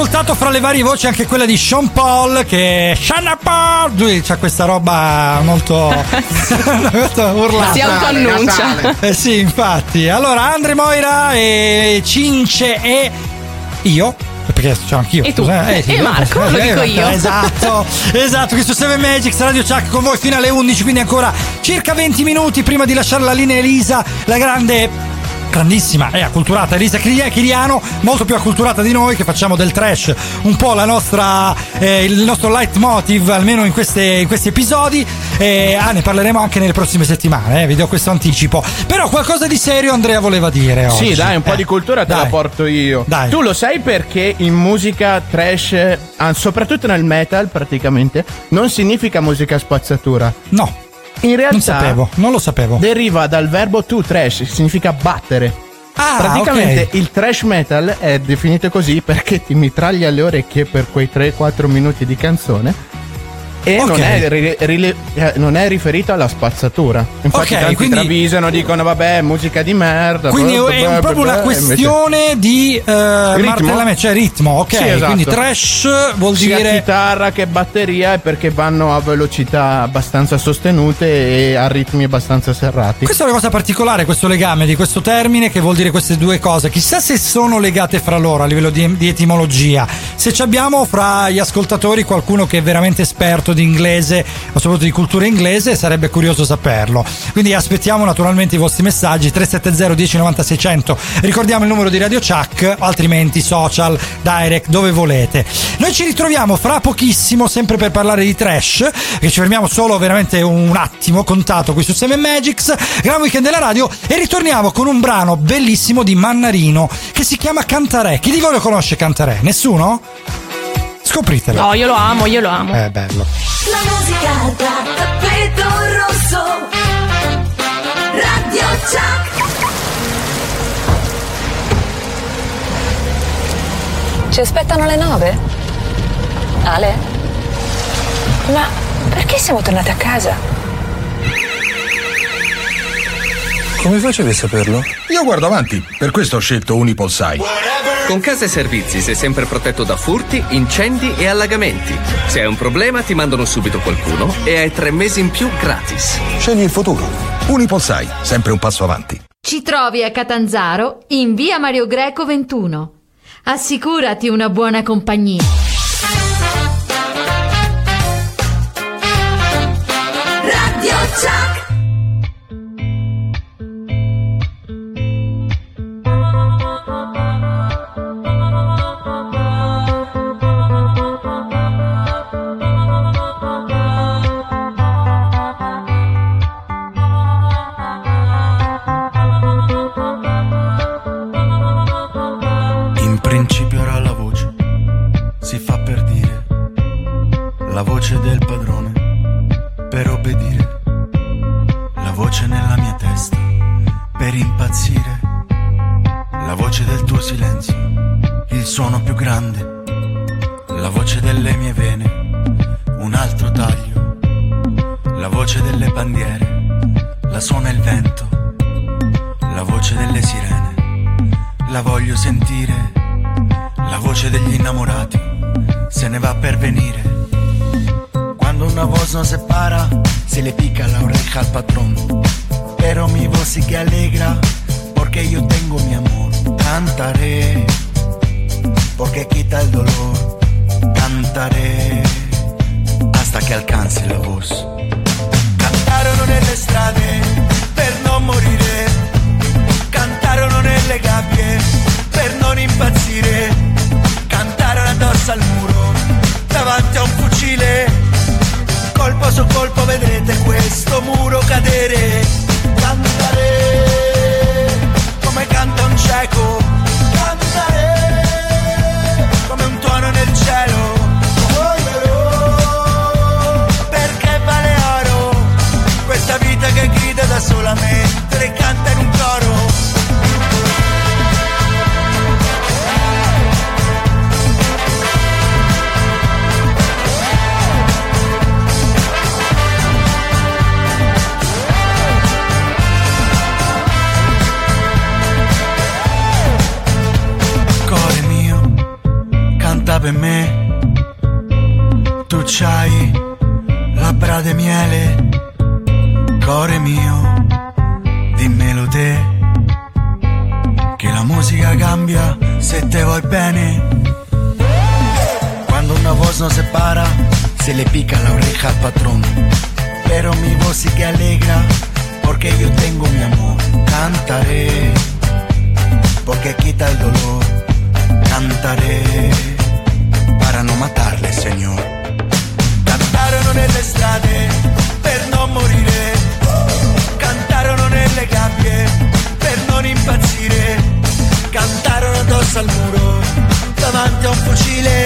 Ascoltato fra le varie voci anche quella di Sean Paul che Shanna Paul lui c'ha questa roba molto urlata. Si autoannuncia. Eh sì, infatti. Allora, Andre Moira e Cince e io perché c'ho anch'io E tu. eh, sì, E Marco, lo dico io. esatto esatto questo 7 Magics Radio Chuck con voi fino alle 11 quindi ancora circa 20 minuti prima di lasciare la linea Elisa la grande grandissima e acculturata Elisa Chiri- Chiriano, molto più acculturata di noi che facciamo del trash un po' la nostra, eh, il nostro leitmotiv almeno in, queste- in questi episodi e ah, ne parleremo anche nelle prossime settimane, eh, vi do questo anticipo. Però qualcosa di serio Andrea voleva dire oggi. Sì, dai, un po' Eh, di cultura te la dai. porto io. Dai. Tu lo sai perché in musica trash, ah, soprattutto nel metal praticamente, non significa musica spazzatura? No. In realtà Non sapevo, non lo sapevo. deriva dal verbo to trash, significa battere. Ah, Praticamente ok. il trash metal è definito così perché ti mitraglia le orecchie per quei 3-4 minuti di canzone. E Ok. non, è ri- rile- eh, non è riferito alla spazzatura. Infatti, Ok, tanti quindi- travisano, dicono: Vabbè, musica di merda. Quindi blah, è blah, un- blah, proprio una blah, invece- questione di eh, martellamento, cioè ritmo, ok? Sì, esatto. Quindi trash vuol Sia dire chitarra che batteria è perché vanno a velocità abbastanza sostenute e a ritmi abbastanza serrati. Questa è una cosa particolare, questo legame di questo termine che vuol dire queste due cose. Chissà se sono legate fra loro a livello di, di etimologia. Se ci abbiamo fra gli ascoltatori qualcuno che è veramente esperto di inglese o soprattutto di cultura inglese, sarebbe curioso saperlo. Quindi aspettiamo naturalmente i vostri messaggi 370 1090 600. Ricordiamo il numero di Radio Chuck, altrimenti social, direct, dove volete. Noi ci ritroviamo fra pochissimo, sempre per parlare di trash, che ci fermiamo solo veramente un attimo, contato qui su 7 Magics, Gran Weekend della radio, e ritorniamo con un brano bellissimo di Mannarino che si chiama Cantarè. Chi di voi lo conosce Cantarè? Nessuno? Scopritelo. No, io lo amo, io lo amo. È bello. La musica da tappeto rosso. Radio Chuck. Ci aspettano alle nove? Ale? Ma perché siamo tornati a casa? Come facevi a saperlo? Io guardo avanti, per questo ho scelto Unipolsai. Con Casa e Servizi sei sempre protetto da furti, incendi e allagamenti. Se hai un problema ti mandano subito qualcuno e hai tre mesi in più gratis. Scegli il futuro. Unipolsai, sempre un passo avanti. Ci trovi a Catanzaro in via Mario Greco 21. Assicurati una buona compagnia. Radio Chuck. Delle mie vene, un altro taglio, la voce delle bandiere, la suona il vento, la voce delle sirene. La voglio sentire, la voce degli innamorati, se ne va per venire. Cuando una voz nos separa, se le pica la oreja al patrón. La voz. Patrón. Pero mi voz sí que alegra, porque yo tengo mi amor. Cantaré, porque quita el dolor. Cantaré para non matarle, Señor. Cantarono nelle strade per non morire. Cantarono nelle gabbie per non impazzire. Cantarono addosso al muro davanti a un fucile.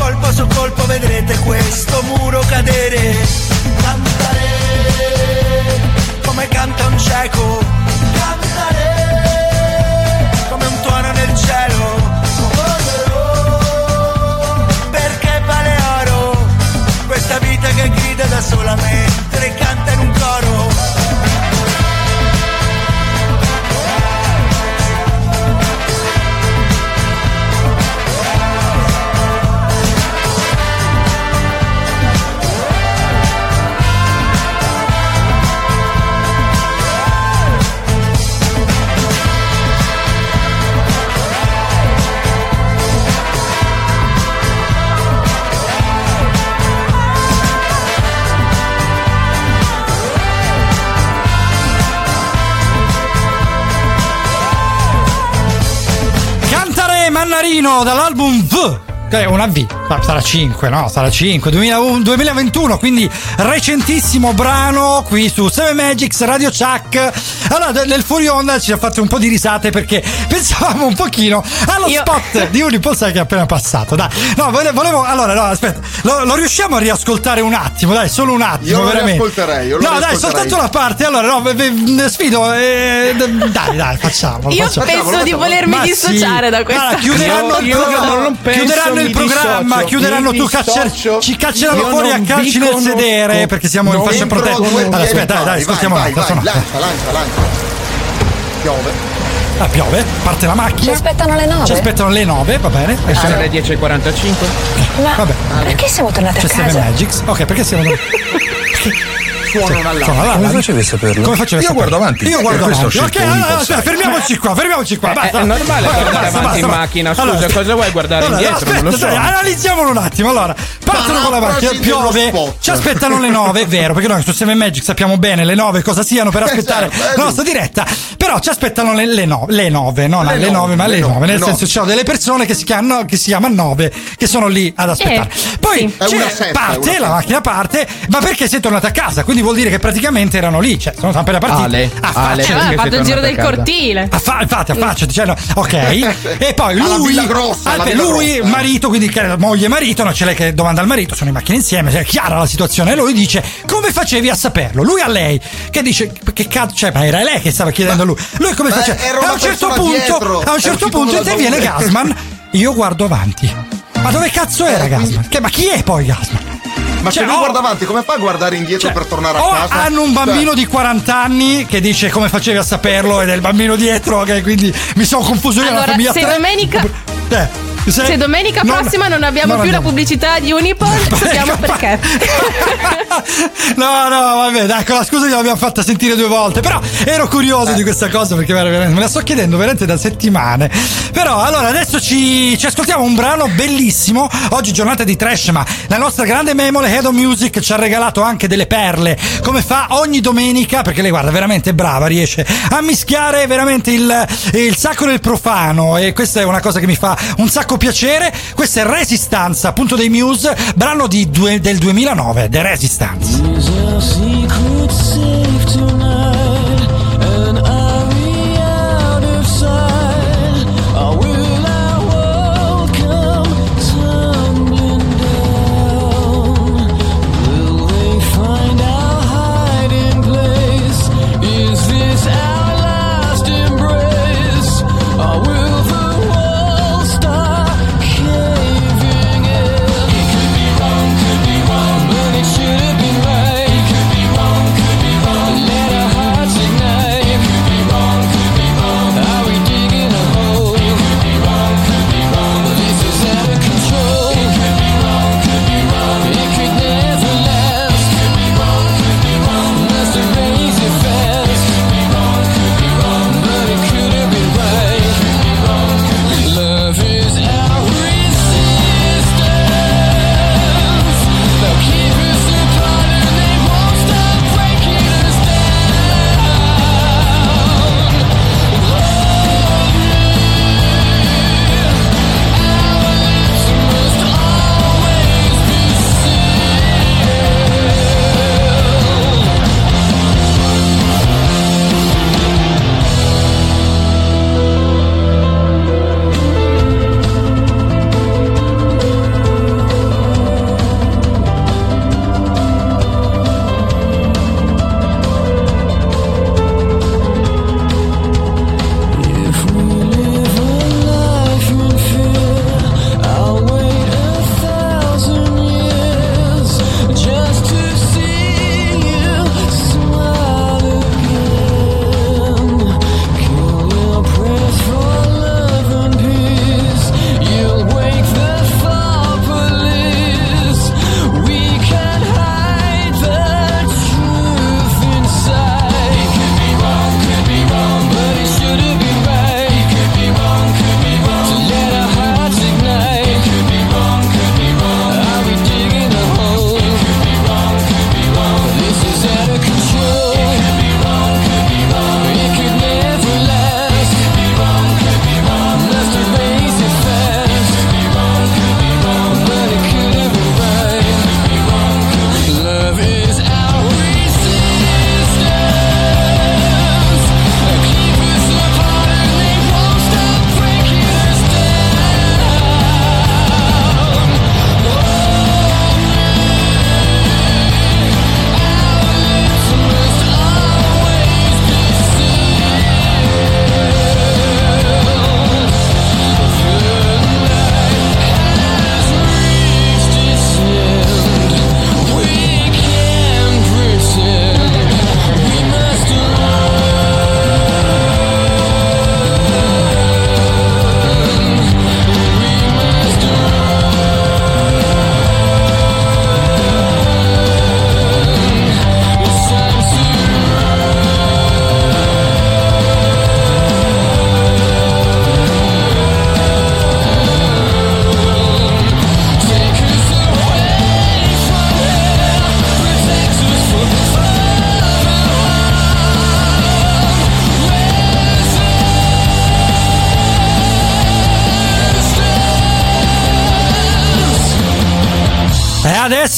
Colpo su colpo vedrete questo muro cadere. Cantaré come canta un cieco. Cantaré come un tuono nel cielo. Perché vale oro questa vita che grida da sola mentre canta in un coro. Mannarino dall'album V. È una V, sarà 5, no? Sarà 5, 2001 2021, quindi recentissimo brano qui su 7 Magics Radio Chuck. Allora, nel fuori onda ci ha fatto un po' di risate perché pensavamo un pochino allo spot di Unipol sai che è appena passato. Dai, no, vole- volevo. Allora, no, aspetta, lo, lo riusciamo a riascoltare un attimo, dai, solo un attimo. Io lo veramente. riascolterei, io lo no, dai, soltanto la parte. Allora, no, ve- ve- sfido. eh, dai, dai, facciamo. Io facciamo. penso di volermi Ma sì. dissociare da questa Allora, chiuderanno il Io- io programma. non penso, chiuderanno il programma. dissocio, Chiuderanno tu caccer- ci cacceranno Io fuori a calci nel sedere perché siamo in Non fascia protetta. Allora, aspetta, dai, dai, ascoltiamo lancia, lancia, lancia. Piove. Ah, piove, parte la macchina. Ci aspettano le nove? Ci aspettano le 9, va bene. E sono le 10.45? Ma Vabbè. perché siamo tornati C'è a 7 casa? Magics. Ok, perché siamo un Suona allarme. l'allarme. Come facevi a saperlo? Come facevi Io guardo avanti. Io guardo questo ho avanti. Ok, allora, aspetta, fermiamoci qua, fermiamoci qua. Eh, Basta. è normale Basta, guardare basta, avanti in macchina, scusa, Allora, cosa vuoi guardare allora, indietro? Aspetta, non lo so. dai, analizziamolo un attimo. Allora, partono con la macchina, piove, ci aspettano le 9, è vero, perché noi su 7 Magic sappiamo bene le 9 cosa siano per aspettare Esatto, è la nostra diretta, però ci aspettano le, le, no- le 9, non Le le 9, nove, ma le le 9, nove, nel le senso ci sono delle persone che si chiamano, che si chiamano 9 che sono lì ad aspettare. Eh, Poi parte, la macchina parte, ma perché sei tornata a casa? Quindi vuol dire che praticamente erano lì, cioè sono appena partiti. Ale, a Ale, faccia vabbè, perché ha fatto il giro del cortile. a fa- infatti, a faccia, dicendo, ok. e poi lui, Grossa, Villa lui, Grossa. marito, quindi che moglie e marito, non c'è lei che domanda al marito, sono in macchina insieme, cioè, è chiara la situazione. E lui dice: Come facevi a saperlo? Lui a lei, che dice: Che cazzo, cioè, ma era lei che stava chiedendo a lui. Lui come faceva? A un certo punto, dietro, a un certo punto interviene. Gasman. Io guardo avanti. Ma dove cazzo era Eh, quindi- Gasman? Che- ma chi è poi Gasman? Ma Cioè, se lui oh, guarda avanti, come fa a guardare indietro cioè, per tornare a o casa? hanno un bambino di 40 anni che dice come facevi a saperlo ed è il bambino dietro, che quindi mi sono confuso io la Allora, famiglia se tre. domenica- Eh, Se- Se domenica non- prossima non abbiamo non più la andiamo. pubblicità di Unipol, sappiamo perché. No, no, vabbè, dai, con la scusa gliel'abbiamo fatta sentire due volte. Però ero curioso di questa cosa perché me la sto chiedendo veramente da settimane. Però, allora, adesso ci, ci ascoltiamo un brano bellissimo. Oggi giornata di trash, ma la nostra grande memole Head of Music ci ha regalato anche delle perle, come fa ogni domenica, perché lei guarda, veramente brava, riesce a mischiare veramente il, il sacro e il profano. E questa è una cosa che mi fa un sacco piacere. Questa è Resistanza, appunto dei Muse, brano due- del 2009, The Resistance.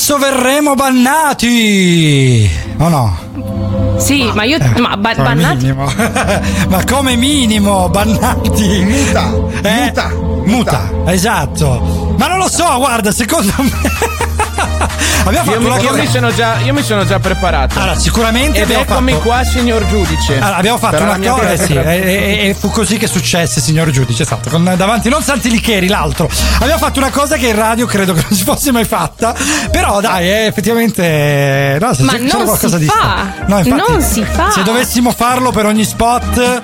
Adesso verremo bannati! O no? Sì, ma io. Ma ba- Come bannati. minimo. ma come minimo, bannati. Muta. Eh? Muta. Muta, esatto. Ma non lo so, guarda, secondo me. Abbiamo Io, fatto mi, una io cosa. mi sono già, io mi sono già preparato. Allora, sicuramente Ed eccomi fatto- qua, signor giudice. Allora, abbiamo fatto una cosa, eh sì, e, e- fu così che successe, signor giudice, esatto, con davanti non Santilicheri, l'altro. Abbiamo fatto una cosa che in radio credo che non si fosse mai fatta, però dai, eh, effettivamente no, se Ma c'è, c'era non qualcosa si di fa. No, infatti, Non si fa. Se dovessimo farlo per ogni spot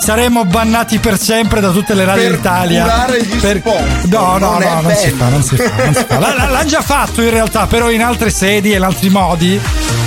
saremmo bannati per sempre da tutte le radio Per d'Italia. curare gli sponsor. No, no, Non è no, non si fa, non si fa, non si fa. L- l- L'hanno già fatto in realtà, però in altre sedi e in altri modi.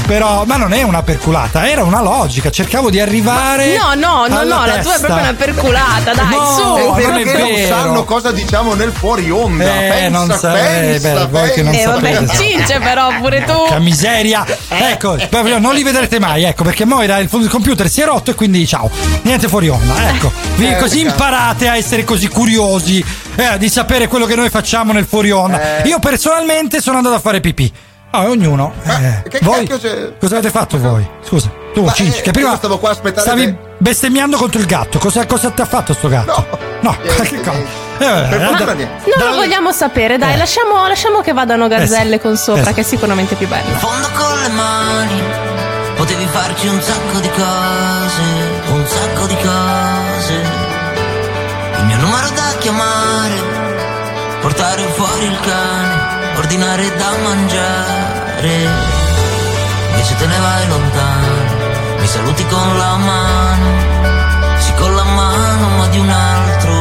Però, ma non è una perculata, era una logica. Cercavo di arrivare. No, no, no, alla no, la tua è testa. proprio una perculata, dai, No, su. non è perché non vero. sanno cosa diciamo nel fuori onda. Eh, pensa, non sarebbe, pensa, voi che non. Eh, vabbè, sapete. cince però pure tu. Che miseria! Ecco, proprio non li vedrete mai, ecco, perché Moira il il computer si è rotto e quindi ciao, niente fuori onda, ecco. Vi- Eh, così imparate a essere così curiosi eh, di sapere quello che noi facciamo nel fuori onda. Eh. Io personalmente sono andato a fare pipì. Ah, ognuno. eh. che voi c'è? cosa avete fatto voi? Scusa, tu, Ma, Cinci, eh, che prima stavo qua a aspettare stavi te. bestemmiando contro il gatto. Cosa, cosa ti ha fatto sto gatto? No, che cosa? Eh, vabbè, Per eh, da-. Non lo vogliamo sapere, dai, Eh. lasciamo, lasciamo che vadano gazzelle Eh sì. con sopra, Eh che è sicuramente più bello. fondo con le mani potevi farci un sacco di cose, chiamare, portare fuori il cane, ordinare da mangiare. Invece te ne vai lontano, mi saluti con la mano, sì con la mano ma di un altro.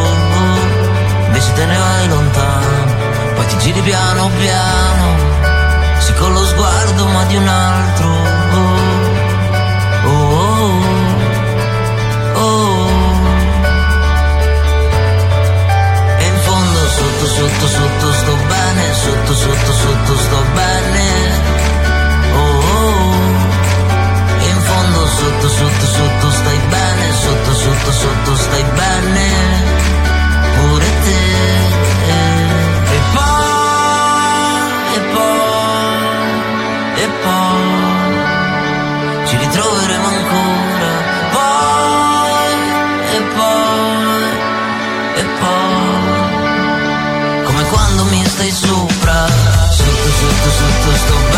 Invece te ne vai lontano, poi ti giri piano piano. Sì con lo sguardo ma di un altro Sotto sotto sotto sto bene. Oh, oh. E in fondo sotto sotto sotto stai bene Sotto sotto sotto stai bene. Pure te sotto, sotto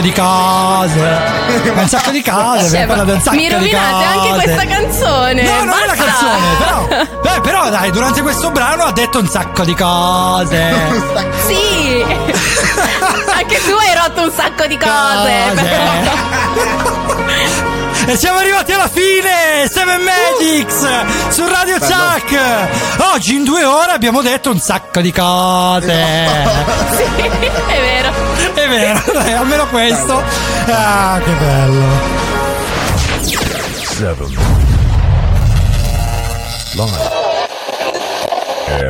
sacco di cose. Un sacco di cose. Cioè, abbiamo parlato di un sacco mi di rovinate anche cose. questa canzone. No, non è la basta. canzone, però. Beh, però dai, durante questo brano ha detto un sacco di cose. Sì. anche tu hai rotto un sacco di cose. E siamo arrivati fine! Seven Magics su Radio Bello. Chuck! Oggi in due ore abbiamo detto un sacco di cose! sì, è vero. È vero, dai, almeno questo. Ah, che bello! Seven. Live.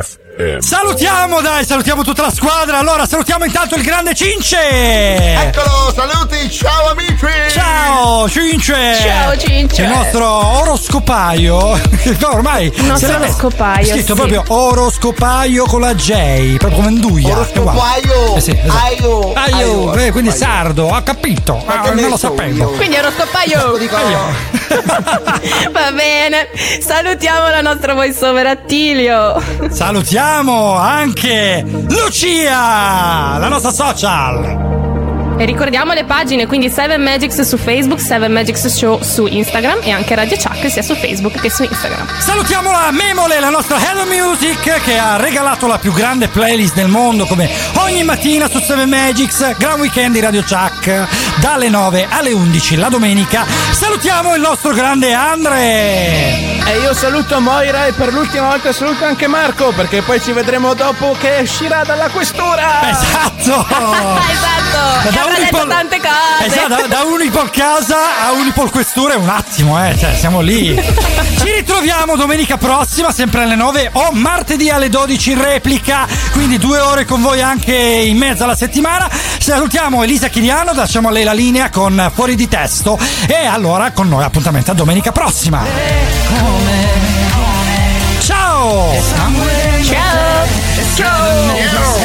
FM. Salutiamo, dai, salutiamo tutta la squadra. Allora, salutiamo intanto il grande Cince! Eccolo, saluti, ciao amici! Ciao Cince! Ciao, Cince. Il nostro oroscopaio. Che ormai Il nostro oroscopaio, è scritto sì. proprio oroscopaio con la J, proprio come Nduia. Oroscopaio! Eh sì, esatto. Aio! Aio, Aio, eh, quindi aio. sardo, ha capito. Ma Ah, non lo sapevo. io? Quindi oroscopaio. Va bene. Salutiamo la nostra voice over Attilio. Salutiamo anche Lucia, la nostra social. E ricordiamo le pagine, quindi 7 Magics su Facebook, 7 Magics Show su Instagram e anche Radio Chuck sia su Facebook che su Instagram. Salutiamo la Memole, la nostra Hello Music, che ha regalato la più grande playlist del mondo, come ogni mattina su 7 Magics, Gran Weekend di Radio Chuck, dalle 9 alle 11 la domenica. Salutiamo il nostro grande Andre! E io saluto Moira e per l'ultima volta saluto anche Marco perché poi ci vedremo dopo che uscirà dalla questura. Esatto! esatto! E avrà detto tante cose. Esatto, da, da Unipol casa a Unipol questura è un attimo, eh, cioè siamo lì. Ci ritroviamo domenica prossima, sempre alle 9 o martedì alle 12 in replica, quindi due ore con voi anche in mezzo alla settimana. Salutiamo Elisa Chiriano, lasciamo a lei la linea con Fuori di Testo e allora con noi appuntamento a domenica prossima. Ciao! Ciao! Ciao!